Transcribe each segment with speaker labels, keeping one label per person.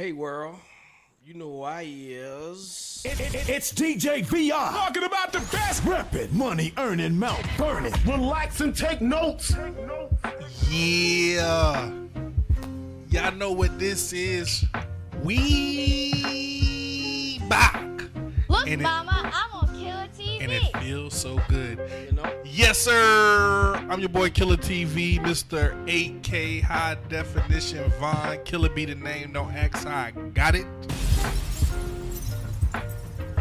Speaker 1: Hey world, you know who I is.
Speaker 2: It- it- it's DJ VR. Talking about the best. Reppin', money earning, mouth burning. Relax and take notes.
Speaker 3: Yeah. Y'all know what this is. We back.
Speaker 4: Look,
Speaker 3: And it-
Speaker 4: Mama, I'm on Killer TV.
Speaker 3: And it feels so good.
Speaker 1: You know?
Speaker 3: Yes, sir. I'm your boy Killer TV, Mr. 8K High Definition Vaughn. Killer be the name, don't ask how I got it.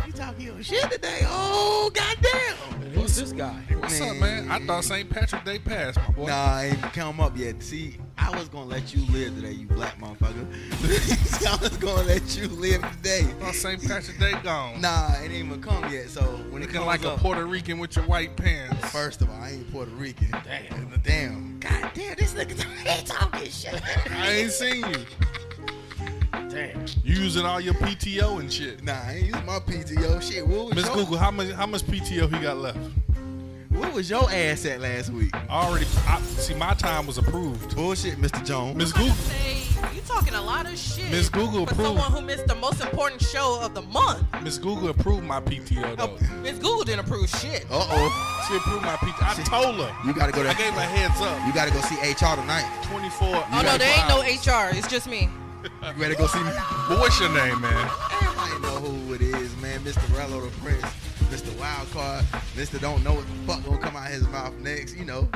Speaker 5: You talking your shit today? Oh, goddamn.
Speaker 1: And who's this guy?
Speaker 3: What's up, man? I thought St. Patrick Day passed, my boy.
Speaker 5: Nah, I ain't come up yet. See, I was gonna let you live today, you black motherfucker. I was gonna let you live today.
Speaker 3: I thought St. Patrick Day gone.
Speaker 5: Nah, it ain't even come yet. So when it
Speaker 3: Looking
Speaker 5: comes
Speaker 3: like a Puerto Rican with your white pants.
Speaker 5: first of all, I ain't Puerto Rican. Damn, damn. God damn, this nigga ain't talking shit.
Speaker 3: I ain't seen you.
Speaker 1: Damn.
Speaker 3: You using all your PTO and shit.
Speaker 5: Nah, I ain't using my PTO shit. What was
Speaker 3: Miss
Speaker 5: your,
Speaker 3: Google, how much how much PTO he got left?
Speaker 5: What was your ass at last week?
Speaker 3: Already I, see my time was approved.
Speaker 5: Bullshit, Mr. Jones.
Speaker 3: Miss Google,
Speaker 6: Say, you talking a lot of shit.
Speaker 3: Miss Google
Speaker 6: for
Speaker 3: approved.
Speaker 6: someone who missed the most important show of the month.
Speaker 3: Miss Google approved my PTO though.
Speaker 6: Oh, Miss Google didn't approve shit.
Speaker 5: Uh oh.
Speaker 3: She approved my PTO. I told her.
Speaker 5: You gotta go
Speaker 3: I gave her a heads up.
Speaker 5: You gotta go see HR tonight.
Speaker 3: 24.
Speaker 6: oh no, there ain't no HR. It's just me.
Speaker 5: You ready to go see me?
Speaker 3: But what's your name, man?
Speaker 5: Everybody know who it is, man. Mr. Rello the Prince, Mr. Wildcard, Mr. Don't Know What the fuck gonna come out his mouth next, you know.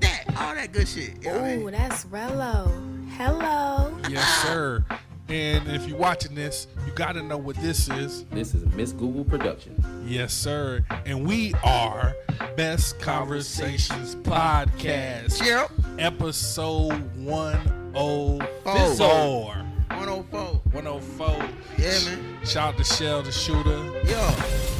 Speaker 5: That, all that good shit. You know what I mean?
Speaker 7: that's Rello. Hello.
Speaker 3: Yes, sir. And if you're watching this, you got to know what this is.
Speaker 8: This is Miss Google production.
Speaker 3: Yes, sir. And we are Best Conversations Podcast.
Speaker 5: Cheryl,
Speaker 3: Episode 104.
Speaker 5: 104.
Speaker 3: 104.
Speaker 5: Yeah, man.
Speaker 3: Shout out to Shell the Shooter.
Speaker 5: Yo,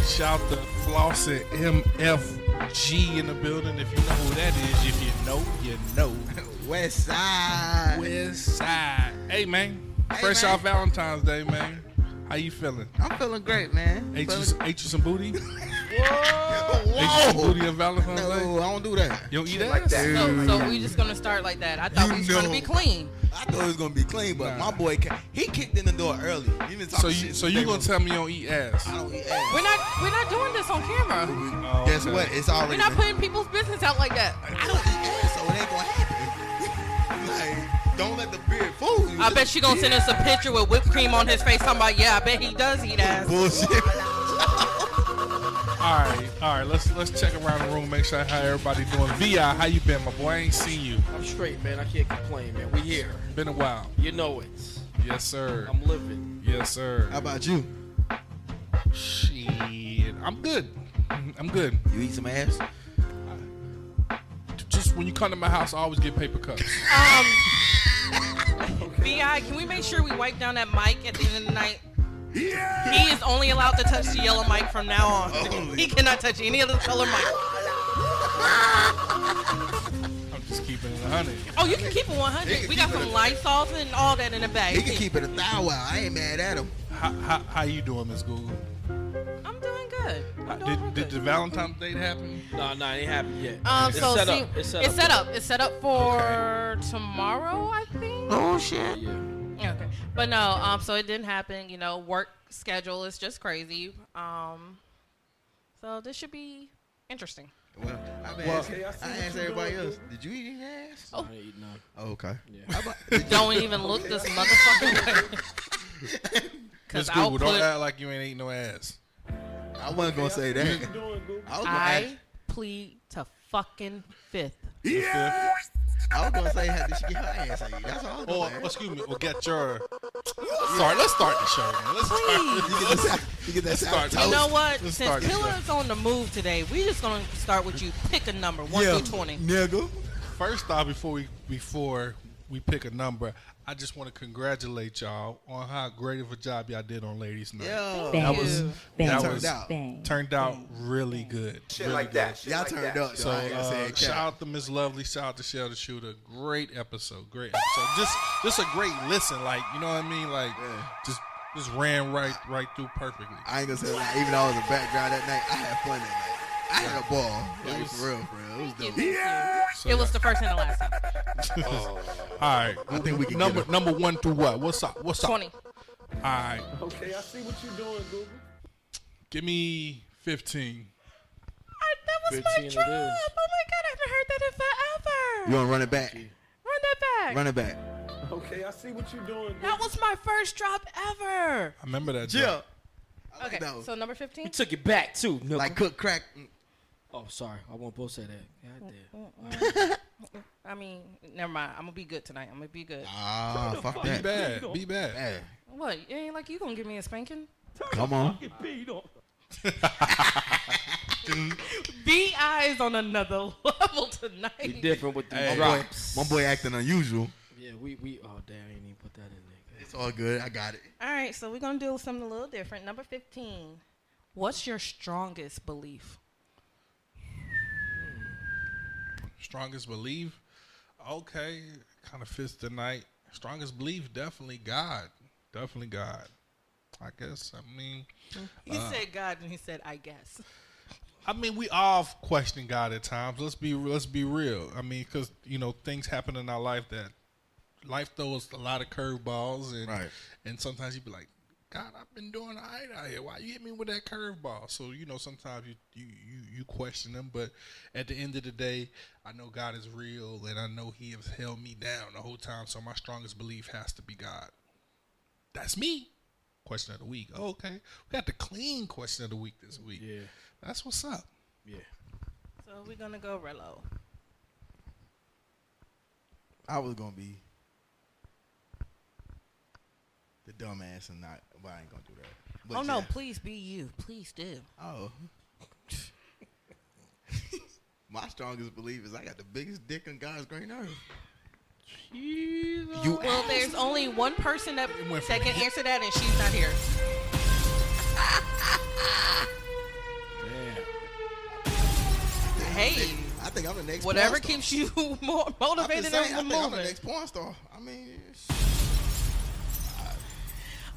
Speaker 3: Shout out to Floss at MFG in the building. If you know who that is, if you know, you know.
Speaker 5: West Side.
Speaker 3: West Side. Hey, man.
Speaker 5: Hey,
Speaker 3: Fresh
Speaker 5: man.
Speaker 3: off Valentine's Day, man. How you feeling?
Speaker 5: I'm feeling great, man.
Speaker 3: Ate you,
Speaker 5: Feeling-
Speaker 3: ate you some booty? Ate you
Speaker 5: Whoa.
Speaker 3: some booty on Valentine's Day?
Speaker 5: I don't do that.
Speaker 3: You don't eat ass?
Speaker 6: So, so we just gonna start like that. I thought
Speaker 5: You
Speaker 6: we was
Speaker 5: gonna
Speaker 6: be clean.
Speaker 5: I thought it was gonna be clean, but
Speaker 3: Nah.
Speaker 5: my boy, he kicked in the door early. He been
Speaker 3: So you,
Speaker 5: shit
Speaker 3: so you gonna tell me you don't eat ass?
Speaker 5: I don't eat ass.
Speaker 6: We're not we're not doing this on camera.
Speaker 3: Oh,
Speaker 5: Guess
Speaker 3: okay.
Speaker 5: what? It's already.
Speaker 6: We're not
Speaker 5: been-
Speaker 6: putting people's business out like that.
Speaker 5: I don't eat ass, so it ain't gonna happen. like, don't let the beard fool you.
Speaker 6: I bet she gonna send us a picture with whipped cream on his face. Talking about yeah, I bet he does eat ass.
Speaker 5: bullshit.
Speaker 3: All right, all right. Let's let's check around the room, make sure how everybody doing. Vi, how you been, my boy? I ain't seen you.
Speaker 1: I'm straight, man. I can't complain, man. We here.
Speaker 3: Been a while.
Speaker 1: You know it.
Speaker 3: Yes, sir.
Speaker 1: I'm living.
Speaker 3: Yes, sir.
Speaker 5: How about you?
Speaker 3: Shit, I'm good. I'm good.
Speaker 5: You eat some ass?
Speaker 3: Just when you come to my house, I always get paper cups.
Speaker 6: Um, Bi, can we make sure we wipe down that mic at the end of the night?
Speaker 2: Yeah.
Speaker 6: He is only allowed to touch the yellow mic from now on.
Speaker 5: Holy-
Speaker 6: He cannot touch any other color mic.
Speaker 3: I'm just keeping it 100.
Speaker 6: Oh, you can keep it 100.
Speaker 5: Can
Speaker 6: We got some
Speaker 5: a-
Speaker 6: Lysol and all that in the bag.
Speaker 5: He can keep it a thou wow. I ain't mad at him.
Speaker 3: How, how, how you doing, Miss Google?
Speaker 6: I'm doing good. I'm doing real
Speaker 3: Did, did
Speaker 6: good.
Speaker 3: the Valentine's date happen?
Speaker 1: Nah, nah, it ain't happened yet.
Speaker 6: Um,
Speaker 1: it's
Speaker 6: so
Speaker 1: set
Speaker 6: see,
Speaker 1: up. It's set up.
Speaker 6: it's
Speaker 1: up.
Speaker 6: set up. It's set up for tomorrow, I think.
Speaker 5: Oh shit.
Speaker 1: Yeah.
Speaker 6: Okay, but no. Um, so it didn't happen. You know, work schedule is just crazy. Um, so this should be interesting.
Speaker 5: Well, I've been
Speaker 3: Well-
Speaker 5: asking, I asked everybody else. Did you eat any ass?
Speaker 6: Oh.
Speaker 1: I ain't eating none.
Speaker 5: Oh, okay.
Speaker 1: Yeah.
Speaker 5: About,
Speaker 6: Don't even look this motherfucking way.
Speaker 3: Miss
Speaker 6: Cause I'll
Speaker 3: Google, don't
Speaker 6: put,
Speaker 3: act like you ain't eating no ass.
Speaker 5: I wasn't gonna say that. I was gonna ask.
Speaker 6: I plead to fucking fifth.
Speaker 2: Yeah.
Speaker 5: I was gonna say, how did she get her ass ate? That's all.
Speaker 3: Or, excuse me, or get your. Sorry, let's start the show, man. Let's start.
Speaker 5: You get, the, you get that
Speaker 3: start.
Speaker 6: You know what?
Speaker 3: Let's
Speaker 6: Since
Speaker 3: start
Speaker 6: Killer is on the move today, we just gonna start with you. Pick a number, one
Speaker 5: yeah,
Speaker 6: through twenty.
Speaker 5: nigga.
Speaker 3: First off, before we before we pick a number, I just want to congratulate y'all on how great of a job y'all did on Ladies Night.
Speaker 5: Yeah.
Speaker 7: Bang.
Speaker 3: That was
Speaker 7: Bang.
Speaker 3: that
Speaker 5: Turned
Speaker 3: was
Speaker 5: out.
Speaker 7: Bang.
Speaker 3: turned out really good.
Speaker 9: Shit
Speaker 3: really
Speaker 9: like
Speaker 3: good.
Speaker 9: that. Shit
Speaker 5: Y'all
Speaker 9: like
Speaker 5: turned
Speaker 9: that.
Speaker 5: up.
Speaker 3: So
Speaker 5: I ain't say
Speaker 3: uh, shout out to Miss Lovely, shout out to Shell the Shooter. Great episode, great episode. Just just a great listen, like you know what I mean, like
Speaker 5: Yeah.
Speaker 3: just just ran right right through perfectly.
Speaker 5: I ain't gonna say that. Even though I was a background that night, I had fun that night. I had a ball. Like,
Speaker 3: was-
Speaker 5: for real, for real. It was dope.
Speaker 7: Yeah.
Speaker 3: So,
Speaker 6: It was the first and the last time. Oh.
Speaker 3: All right.
Speaker 5: I think we can
Speaker 3: number
Speaker 5: get
Speaker 3: number one through what? What's up? What's up?
Speaker 6: 20.
Speaker 3: All right.
Speaker 2: Okay, I see what you're doing, Google.
Speaker 3: Give me fifteen.
Speaker 6: that was my drop. Oh my god, I haven't heard that in forever.
Speaker 5: You want to run it back?
Speaker 6: Run that back.
Speaker 5: Run it back.
Speaker 2: Okay, I see what you're doing.
Speaker 6: That was my first drop ever.
Speaker 3: I remember that.
Speaker 5: Yeah.
Speaker 3: joke.
Speaker 6: Okay,
Speaker 5: that
Speaker 6: so number 15?
Speaker 1: You
Speaker 6: 15?
Speaker 1: took it back too. Nooka.
Speaker 5: Like cook crack.
Speaker 1: Oh, sorry. I won't both say that. God mm, damn. Mm, mm.
Speaker 6: I mean, never mind. I'm gonna be good tonight. I'm gonna be good.
Speaker 5: Ah, fuck
Speaker 3: Be
Speaker 5: that.
Speaker 3: bad. Be bad.
Speaker 5: Hey,
Speaker 6: What? It ain't like you gonna give me a spanking?
Speaker 5: come on.
Speaker 2: Get beat on.
Speaker 6: B eyes on another level
Speaker 1: We
Speaker 6: tonight.
Speaker 1: different with the
Speaker 3: Hey.
Speaker 1: drops.
Speaker 5: My boy acting unusual.
Speaker 1: Yeah, we we. Oh damn, I didn't even put that in there.
Speaker 5: It's all good. I got it.
Speaker 6: All right, so we're gonna do something a little different. Number 15. What's your strongest belief?
Speaker 3: Strongest belief. Okay, kind of fits tonight. Strongest belief, definitely God. Definitely God. I guess. I mean,
Speaker 6: He uh, said God, and he said, "I guess."
Speaker 3: I mean, we all question God at times. Let's be let's be real. I mean, because you know things happen in our life that life throws a lot of curveballs, and
Speaker 5: Right.
Speaker 3: and sometimes you'd be like, God, I've been doing all right out here. Why you hit me with that curveball? So you know sometimes you you you you question them, but at the end of the day, I know God is real, and I know He has held me down the whole time. So my strongest belief has to be God. That's me. Question of the week. Oh, okay, we got the clean question of the week this week.
Speaker 1: Yeah,
Speaker 3: That's what's up.
Speaker 1: yeah.
Speaker 6: So we're gonna go Rello.
Speaker 5: I was gonna be the dumbass and not, but I ain't gonna do that. But
Speaker 6: oh no,
Speaker 5: yeah.
Speaker 6: please be you. Please do.
Speaker 5: Oh. My strongest belief is I got the biggest dick in God's green earth. You
Speaker 6: Well, there's only one person that,
Speaker 3: went
Speaker 6: that
Speaker 3: from
Speaker 6: can answer that, and she's not here.
Speaker 1: Damn.
Speaker 6: Hey,
Speaker 5: I think I'm the next.
Speaker 6: whatever
Speaker 5: porn star.
Speaker 6: keeps you more
Speaker 5: I'm just
Speaker 6: motivated
Speaker 5: saying, I
Speaker 6: and
Speaker 5: think I'm the next porn star. I mean,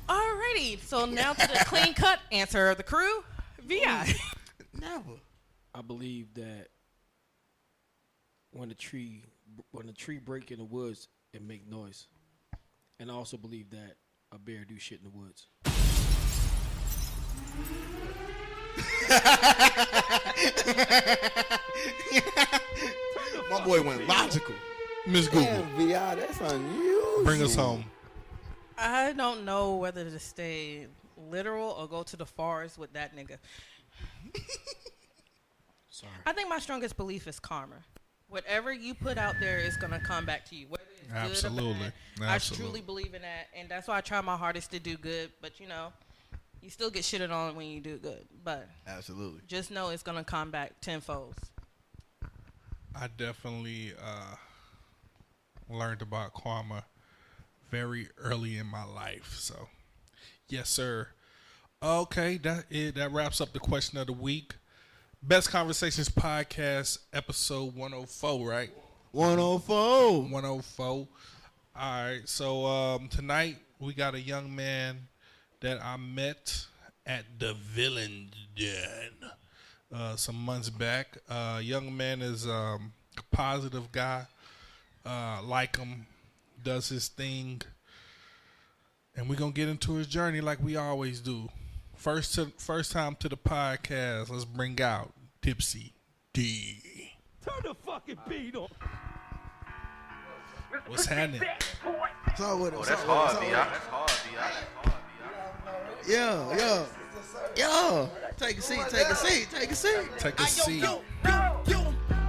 Speaker 6: Alrighty, so now to the clean cut answer of the crew. Vi.
Speaker 5: never.
Speaker 1: I believe that when a tree when a tree break in the woods, it make noise, and I also believe that a bear do shit in the woods.
Speaker 5: My boy went logical.
Speaker 3: Miss Google,
Speaker 9: Damn, VR, that's unusual.
Speaker 3: bring us home.
Speaker 6: I don't know whether to stay literal or go to the forest with that nigga.
Speaker 1: Sorry.
Speaker 6: I think my strongest belief is karma. Whatever you put out there is gonna come back to you. Whether it's
Speaker 3: Absolutely.
Speaker 6: Good or bad.
Speaker 3: Absolutely.
Speaker 6: I truly believe in that, and that's why I try my hardest to do good. But you know, you still get shitted on when you do good. But
Speaker 5: Absolutely.
Speaker 6: just know it's gonna come back tenfold.
Speaker 3: I definitely uh, learned about karma very early in my life. So, yes, sir. Okay, that it, that wraps up the question of the week. Best Conversations podcast, episode one hundred four. Right,
Speaker 5: 104.
Speaker 3: one hundred four. All right. So um, tonight we got a young man that I met at the Villain Den uh, some months back. Uh, young man is um, a positive guy. Uh, like him, does his thing, and we're gonna get into his journey like we always do. First to first time to the podcast. Let's bring out Dipsy D.
Speaker 2: Turn the fucking beat on.
Speaker 3: What's happening?
Speaker 5: So what?
Speaker 10: Oh,
Speaker 5: so
Speaker 10: that's
Speaker 5: what-
Speaker 10: hard,
Speaker 5: so what-
Speaker 10: That's hard, B. That's hard, B.
Speaker 5: Yeah, yeah, yeah. Take a seat. Take a seat. Take a seat.
Speaker 3: Take a seat.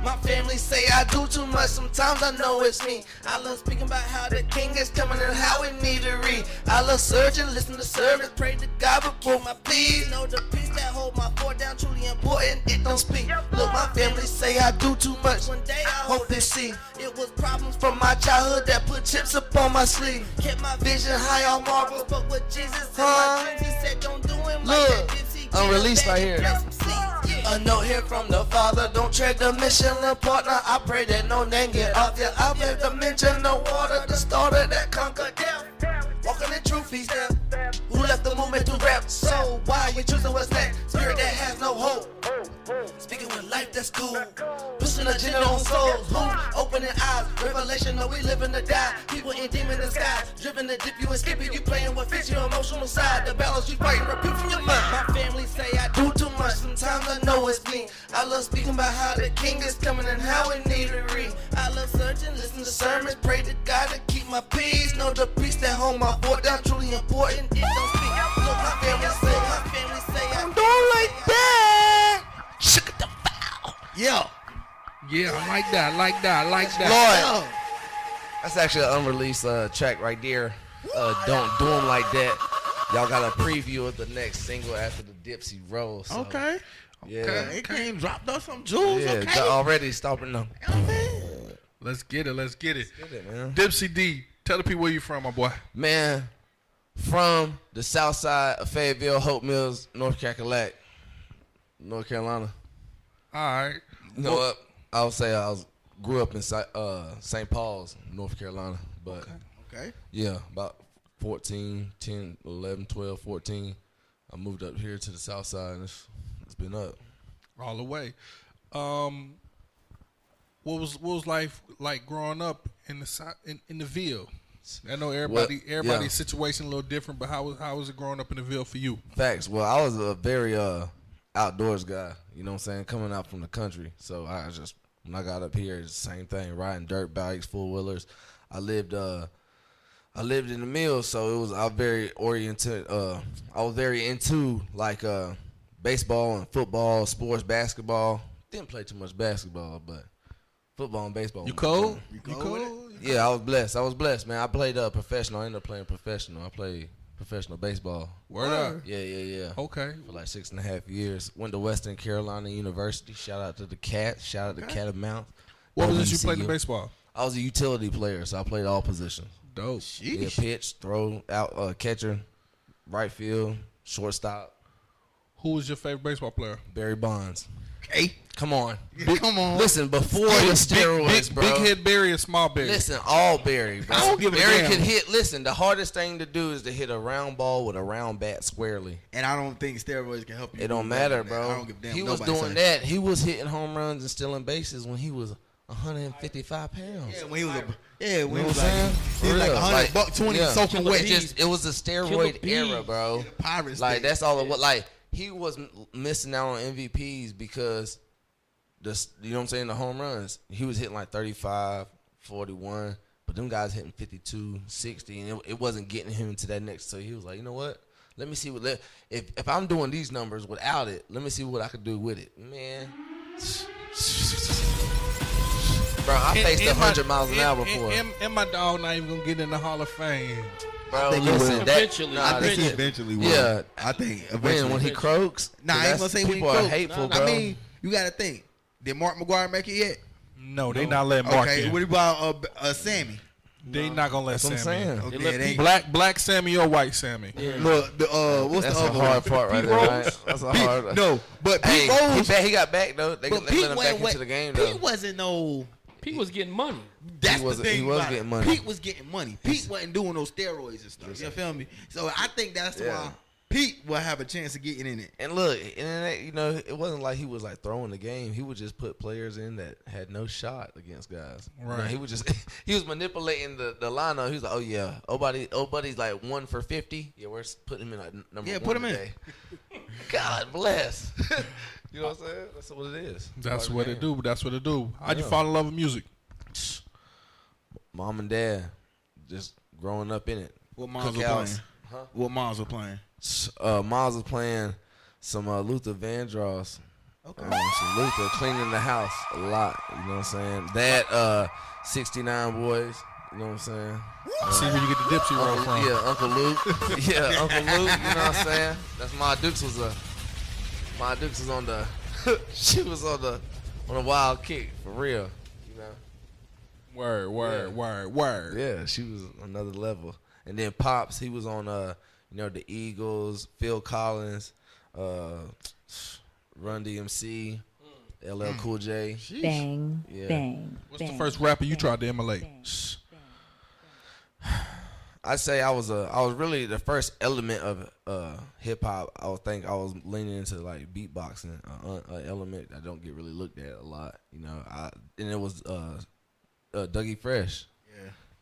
Speaker 11: My family say I do too much, sometimes I know it's me. I love speaking about how the king is coming and how we need to read. I love searching, listen to service, pray to God before my pleas. Know the peace that hold my fort down, truly important, it don't speak. Look, my family say I do too much, one day I hope they see. It was problems from my childhood that put chips upon my sleeve. Kept my vision high on marbles, but with Jesus in my dreams, he said don't do him like
Speaker 5: Look,
Speaker 11: that.
Speaker 5: Unreleased right here.
Speaker 11: A note here from the Father, don't tread the Michelin partner. I pray that no name get off ya. I beg to mention the water, the starter that conquered death. Walking in truth, he's there. Who left the movement to rap? So why you choosing what's next? Spirit that has no hope. Speaking with life that's cool. Pushing agenda on souls. Who opening eyes? Revelation know we living to die. People in demon the sky, driven to dip you and skip it. You playing with fits your emotional side. The battles you fighting, repeat from your mind. My family say I do too much. Sometimes I know it's me. I love speaking about how the king is coming and how we need to read. I love searching, listen to sermons, pray to God to keep my peace. Know the peace that hold my fort down, truly important. It don't speak. Look, my family say, my family say I'm doing like that. Shook the foul.
Speaker 5: Yo.
Speaker 3: Yeah, I like that. I like that. I like that.
Speaker 12: Lord. That's actually an unreleased uh, track right there. Uh, Don't do 'em like that. Y'all got a preview of the next single after the Dipsy roll. So,
Speaker 5: Okay.
Speaker 12: Yeah.
Speaker 5: Okay. It came dropped off some jewels.
Speaker 12: Yeah,
Speaker 5: okay.
Speaker 12: already stopping them.
Speaker 3: Let's get it. Let's get it.
Speaker 12: Get it, man.
Speaker 3: Dipsy D, tell the people where you from, my boy.
Speaker 12: Man, from the south side of Fayetteville, Hope Mills, North Carolina, North Carolina.
Speaker 3: All right.
Speaker 12: You know what? I would say I was grew up in uh, St. Paul's, North Carolina, but
Speaker 5: Okay. okay.
Speaker 12: yeah, about 14, 10, 11, 12, 14. I moved up here to the south side and it's, it's been up.
Speaker 3: all the way. Um, what was what was life like growing up in the in, in the Ville? I know everybody
Speaker 12: Well,
Speaker 3: everybody's
Speaker 12: yeah.
Speaker 3: situation a little different, but how was how was it growing up in the Ville for you?
Speaker 12: Facts. Well, I was a very uh outdoors guy. You know what I'm saying? Coming out from the country, so I just when I got up here, it's the same thing. Riding dirt bikes, four wheelers. I lived uh I lived in the mill, so it was I was very oriented. Uh, I was very into like uh baseball and football, sports, basketball. Didn't play too much basketball, but football and baseball.
Speaker 3: You
Speaker 12: was
Speaker 3: cold? You cold?
Speaker 12: Yeah, I was blessed. I was blessed, man. I played uh, professional. I ended up playing professional. I played professional baseball.
Speaker 3: Word up.
Speaker 12: Yeah, yeah, yeah.
Speaker 3: Okay.
Speaker 12: For like six and a half years. Went to Western Carolina University. Shout out to the Cats. Shout out to
Speaker 3: Okay.
Speaker 12: Catamount.
Speaker 3: What position you played in baseball?
Speaker 12: I was a utility player, so I played all positions.
Speaker 3: Dope.
Speaker 12: Yeah, pitch, throw, out, uh, catcher, right field, shortstop.
Speaker 3: Who was your favorite baseball player?
Speaker 12: Barry Bonds.
Speaker 5: Hey,
Speaker 12: come on,
Speaker 5: come on.
Speaker 12: Listen, before
Speaker 3: Big-
Speaker 12: the steroids,
Speaker 3: big,
Speaker 12: bro.
Speaker 3: Big head Barry or small Barry?
Speaker 12: Listen, all Barry, bro.
Speaker 5: I don't give a
Speaker 12: Barry
Speaker 5: damn.
Speaker 12: could hit. Listen, the hardest thing to do is to hit a round ball with a round bat squarely.
Speaker 5: And I don't think steroids can help you.
Speaker 12: It don't
Speaker 5: do better
Speaker 12: matter,
Speaker 5: than that.
Speaker 12: bro.
Speaker 5: I don't give a damn.
Speaker 12: he was doing
Speaker 5: say.
Speaker 12: that. He was hitting home runs and stealing bases when he was 155 pounds.
Speaker 5: Yeah, when he was a yeah, when
Speaker 12: You know
Speaker 5: he was like
Speaker 12: saying?
Speaker 5: he was like
Speaker 12: real.
Speaker 5: 100 buck 20
Speaker 12: yeah.
Speaker 5: soaking wet.
Speaker 12: It just it was a steroid era,
Speaker 1: bees.
Speaker 12: bro.
Speaker 5: Pirates
Speaker 12: Like
Speaker 5: thing.
Speaker 12: that's all it was. Like he was missing out on MVPs because the you know what I'm saying the home runs. He was hitting like 35, 41, but them guys hitting 52, 60, and it, it wasn't getting him to that next. So he was like, you know what? Let me see what let, if if I'm doing these numbers without it. Let me see what I could do with it, man. Bro, I
Speaker 3: And-
Speaker 12: faced
Speaker 3: and my-
Speaker 12: 100 miles an
Speaker 3: and-
Speaker 12: hour before.
Speaker 3: And, and my dog not even gonna get in the Hall of Fame.
Speaker 12: Bro,
Speaker 5: think he
Speaker 12: listen,
Speaker 5: will.
Speaker 12: that,
Speaker 1: Eventually.
Speaker 12: nah,
Speaker 5: I think
Speaker 12: that
Speaker 5: he eventually will.
Speaker 12: Yeah,
Speaker 5: I think
Speaker 12: when
Speaker 5: eventually.
Speaker 12: when he croaks.
Speaker 5: nah, I ain't gonna say when he
Speaker 12: people are
Speaker 5: croaks.
Speaker 12: hateful,
Speaker 5: I
Speaker 12: bro.
Speaker 5: mean, you got to think. Did Mark McGwire make it yet?
Speaker 3: No, they not letting Mark
Speaker 5: okay,
Speaker 3: in.
Speaker 5: what about uh, uh, Sammy?
Speaker 3: They not gonna let
Speaker 12: That's what I'm
Speaker 3: Sammy.
Speaker 12: saying.
Speaker 5: Okay,
Speaker 1: let.
Speaker 3: Black Black Sammy or White Sammy?
Speaker 5: Look, the, uh, what's
Speaker 12: That's
Speaker 5: the other
Speaker 12: hard
Speaker 5: one?
Speaker 12: part right there, right? That's a
Speaker 5: Pete-
Speaker 12: hard.
Speaker 5: No, but Pete
Speaker 12: he,
Speaker 5: Rose.
Speaker 12: back, he got back though. They,
Speaker 5: but
Speaker 12: they
Speaker 5: Pete
Speaker 12: let him back
Speaker 5: wasn't-
Speaker 12: into the game though.
Speaker 5: Pete wasn't no.
Speaker 1: Pete was getting money.
Speaker 5: That's
Speaker 12: He was-
Speaker 5: the thing.
Speaker 12: he was
Speaker 5: about it.
Speaker 12: getting money.
Speaker 5: Pete was getting money. Pete wasn't doing those steroids and stuff. You feel me? So I think that's
Speaker 12: Yeah.
Speaker 5: why Pete will have a chance of getting in it.
Speaker 12: And look, and that, you know, it wasn't like he was like throwing the game. He would just put players in that had no shot against guys. You know,
Speaker 3: Right.
Speaker 12: he would just he was manipulating the, the lineup. He was like, oh yeah, oh buddy, oh buddy's like one for fifty. Yeah, we're putting him in like number
Speaker 5: Yeah,
Speaker 12: one
Speaker 5: put him in.
Speaker 12: today. God bless. you know what I'm saying? That's what it is.
Speaker 3: That's
Speaker 12: Part
Speaker 3: what it do. That's what it do. How'd you
Speaker 12: Yeah.
Speaker 3: fall in love with music?
Speaker 12: Mom and dad, just growing up in it.
Speaker 5: What moms were playing?
Speaker 12: Huh?
Speaker 5: What moms were playing?
Speaker 12: uh, Miles was playing some uh, Luther Vandross.
Speaker 5: Okay.
Speaker 12: Um, some Luther cleaning the house a lot. You know what I'm saying? That uh, 69 Boyz. You know what I'm saying?
Speaker 3: See where you get the Dipsy roll
Speaker 12: Uncle,
Speaker 3: from.
Speaker 12: yeah, Uncle Luke. yeah, Uncle Luke. You know what I'm saying? That's my Dukes was a. My Dukes was on the. she was on the on a wild kick for real. You know.
Speaker 3: Word, word,
Speaker 12: Yeah.
Speaker 3: word, word.
Speaker 12: Yeah, she was another level. And then Pops, he was on uh, you know, the Eagles, Phil Collins, uh Run DMC, LL Cool J.
Speaker 13: Bang,
Speaker 12: Yeah.
Speaker 13: bang.
Speaker 3: What's the first rapper you
Speaker 13: bang,
Speaker 3: tried to emulate?
Speaker 13: bang,
Speaker 3: Shh.
Speaker 12: I say I was a I was really the first element of uh hip hop. I would think I was leaning into like beatboxing, uh, element that don't get really looked at a lot. You know, I and it was uh, uh Dougie Fresh.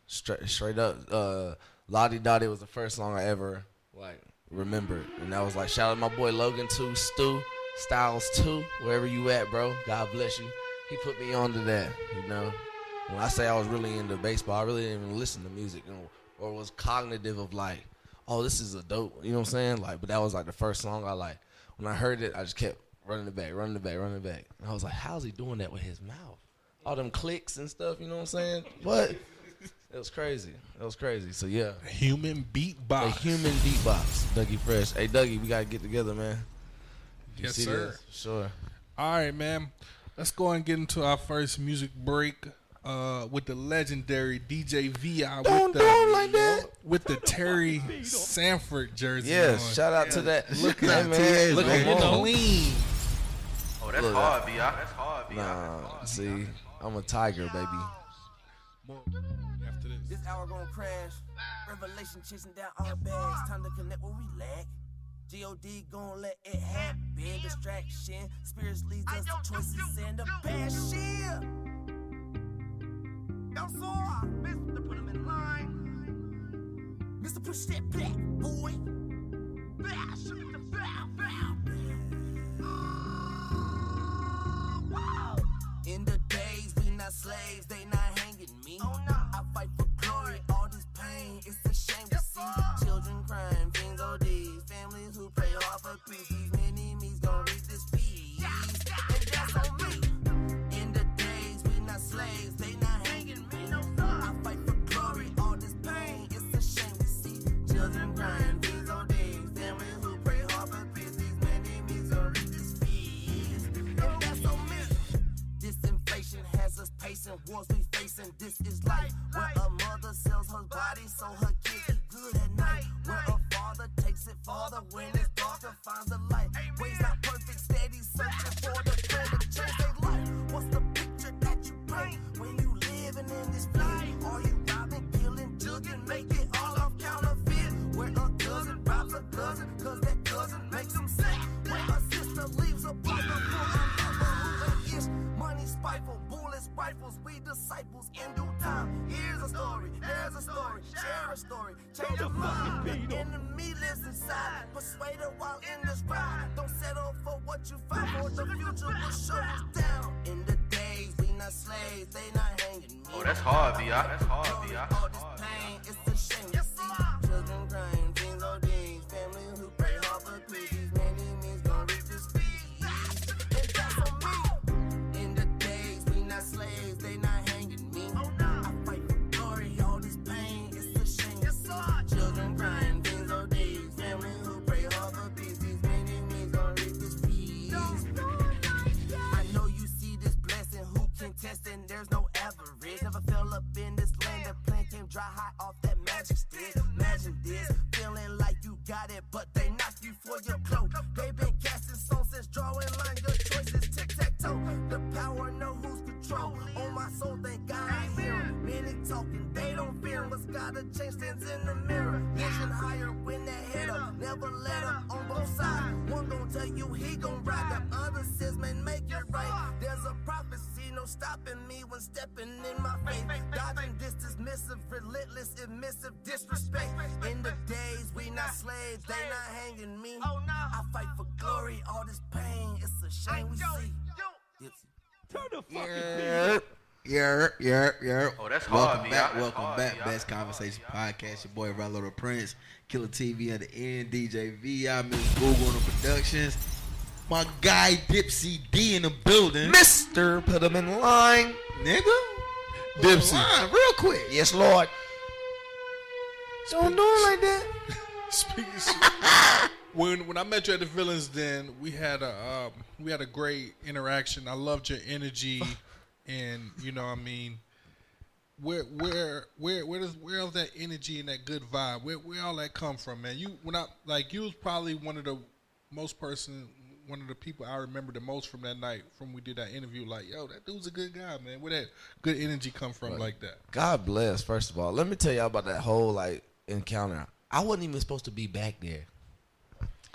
Speaker 12: straight straight up. Uh, La Di Da Di was the first song I ever like remembered, and that was like shout out to my boy Logan too, Stu Styles too, wherever you at, bro. God bless you. He put me onto that, you know. When I say I was really into baseball, I really didn't even listen to music, you know, or was cognitive of like, oh, this is a dope, you know what I'm saying? Like, but that was like the first song I like. When I heard it, I just kept running it back, running it back, running it back. And I was like, how's he doing that with his mouth? All them clicks and stuff, you know what I'm saying? What? It was crazy. It was crazy. So yeah,
Speaker 3: Human beatbox.
Speaker 12: a human beatbox, Dougie Fresh. Hey Dougie, we gotta get together, man. You
Speaker 3: Yes, sir.
Speaker 12: this? Sure.
Speaker 3: All right, man. Let's go and get into our first music break uh, with the legendary DJ Vi
Speaker 12: Don't
Speaker 3: with
Speaker 12: do
Speaker 3: the
Speaker 12: like that.
Speaker 3: with the Terry Sanford jersey.
Speaker 12: Yes,
Speaker 3: on.
Speaker 12: shout out to that. Look at
Speaker 5: that
Speaker 12: man. Look at
Speaker 3: Getting
Speaker 12: him.
Speaker 3: lean.
Speaker 10: Oh, that's
Speaker 12: Look,
Speaker 10: hard, Vi. That's hard, B.
Speaker 12: Nah, see, I'm a tiger, baby.
Speaker 3: After this.
Speaker 11: This hour gon' crash. Revelation chasing down our bags. Time to connect where we lack. G.O.D. gon' let it happen. Distraction. Spirits leads us to choices and a bad shit. Yo, Sora, Mr. Put him in line. Mr. Push that back, boy. Bow, the bow, bow. Oh, in the days, we not slaves, they not hanging me. Oh, no. I fight for glory, all this pain, it's a shame to see. Wars we facing. This is life where a mother sells her body so her kids eat good at night. Where a father takes it farther when his daughter finds the light. Talking, they don't fear 'em. What's gotta change stands in the mirror. Vision higher, win that head up. Never let up on both sides. One gon' tell you he gon' ride, the other says, man, make it right. There's a prophecy, no stopping me when stepping in my faith. Dodging this dismissive, relentless, admissive disrespect. In the days, we not slaves, they not hanging me. Oh, I fight for glory, all this pain, it's a shame we see. Dipsy.
Speaker 5: Yeah, yeah, yeah, yeah.
Speaker 10: Oh, that's hard,
Speaker 5: Welcome
Speaker 10: B.
Speaker 5: back,
Speaker 10: That's
Speaker 5: welcome
Speaker 10: hard,
Speaker 5: back.
Speaker 10: B.
Speaker 5: Best Conversation Podcast. Your boy Rallo the Prince, Killer TV at the end, DJ VI, Miss Google on the productions. My guy Dipsy D in the building.
Speaker 12: Mister, put him in line.
Speaker 5: Nigga.
Speaker 3: Dipsy.
Speaker 5: Line real quick.
Speaker 12: Yes, Lord. Don't do it like that.
Speaker 3: Speaking when when I met you at the Villains Den, we had a um, we had a great interaction. I loved your energy, and you know, what I mean, where where where where does where all that energy and that good vibe? Where where all that come from, man? You when I like you was probably one of the most person one of the people I remember the most from that night from we did that interview. Like, yo, that dude's a good guy, man. Where that good energy come from like that?
Speaker 12: God bless. First of all, let me tell y'all about that whole like encounter. I wasn't even supposed to be back there.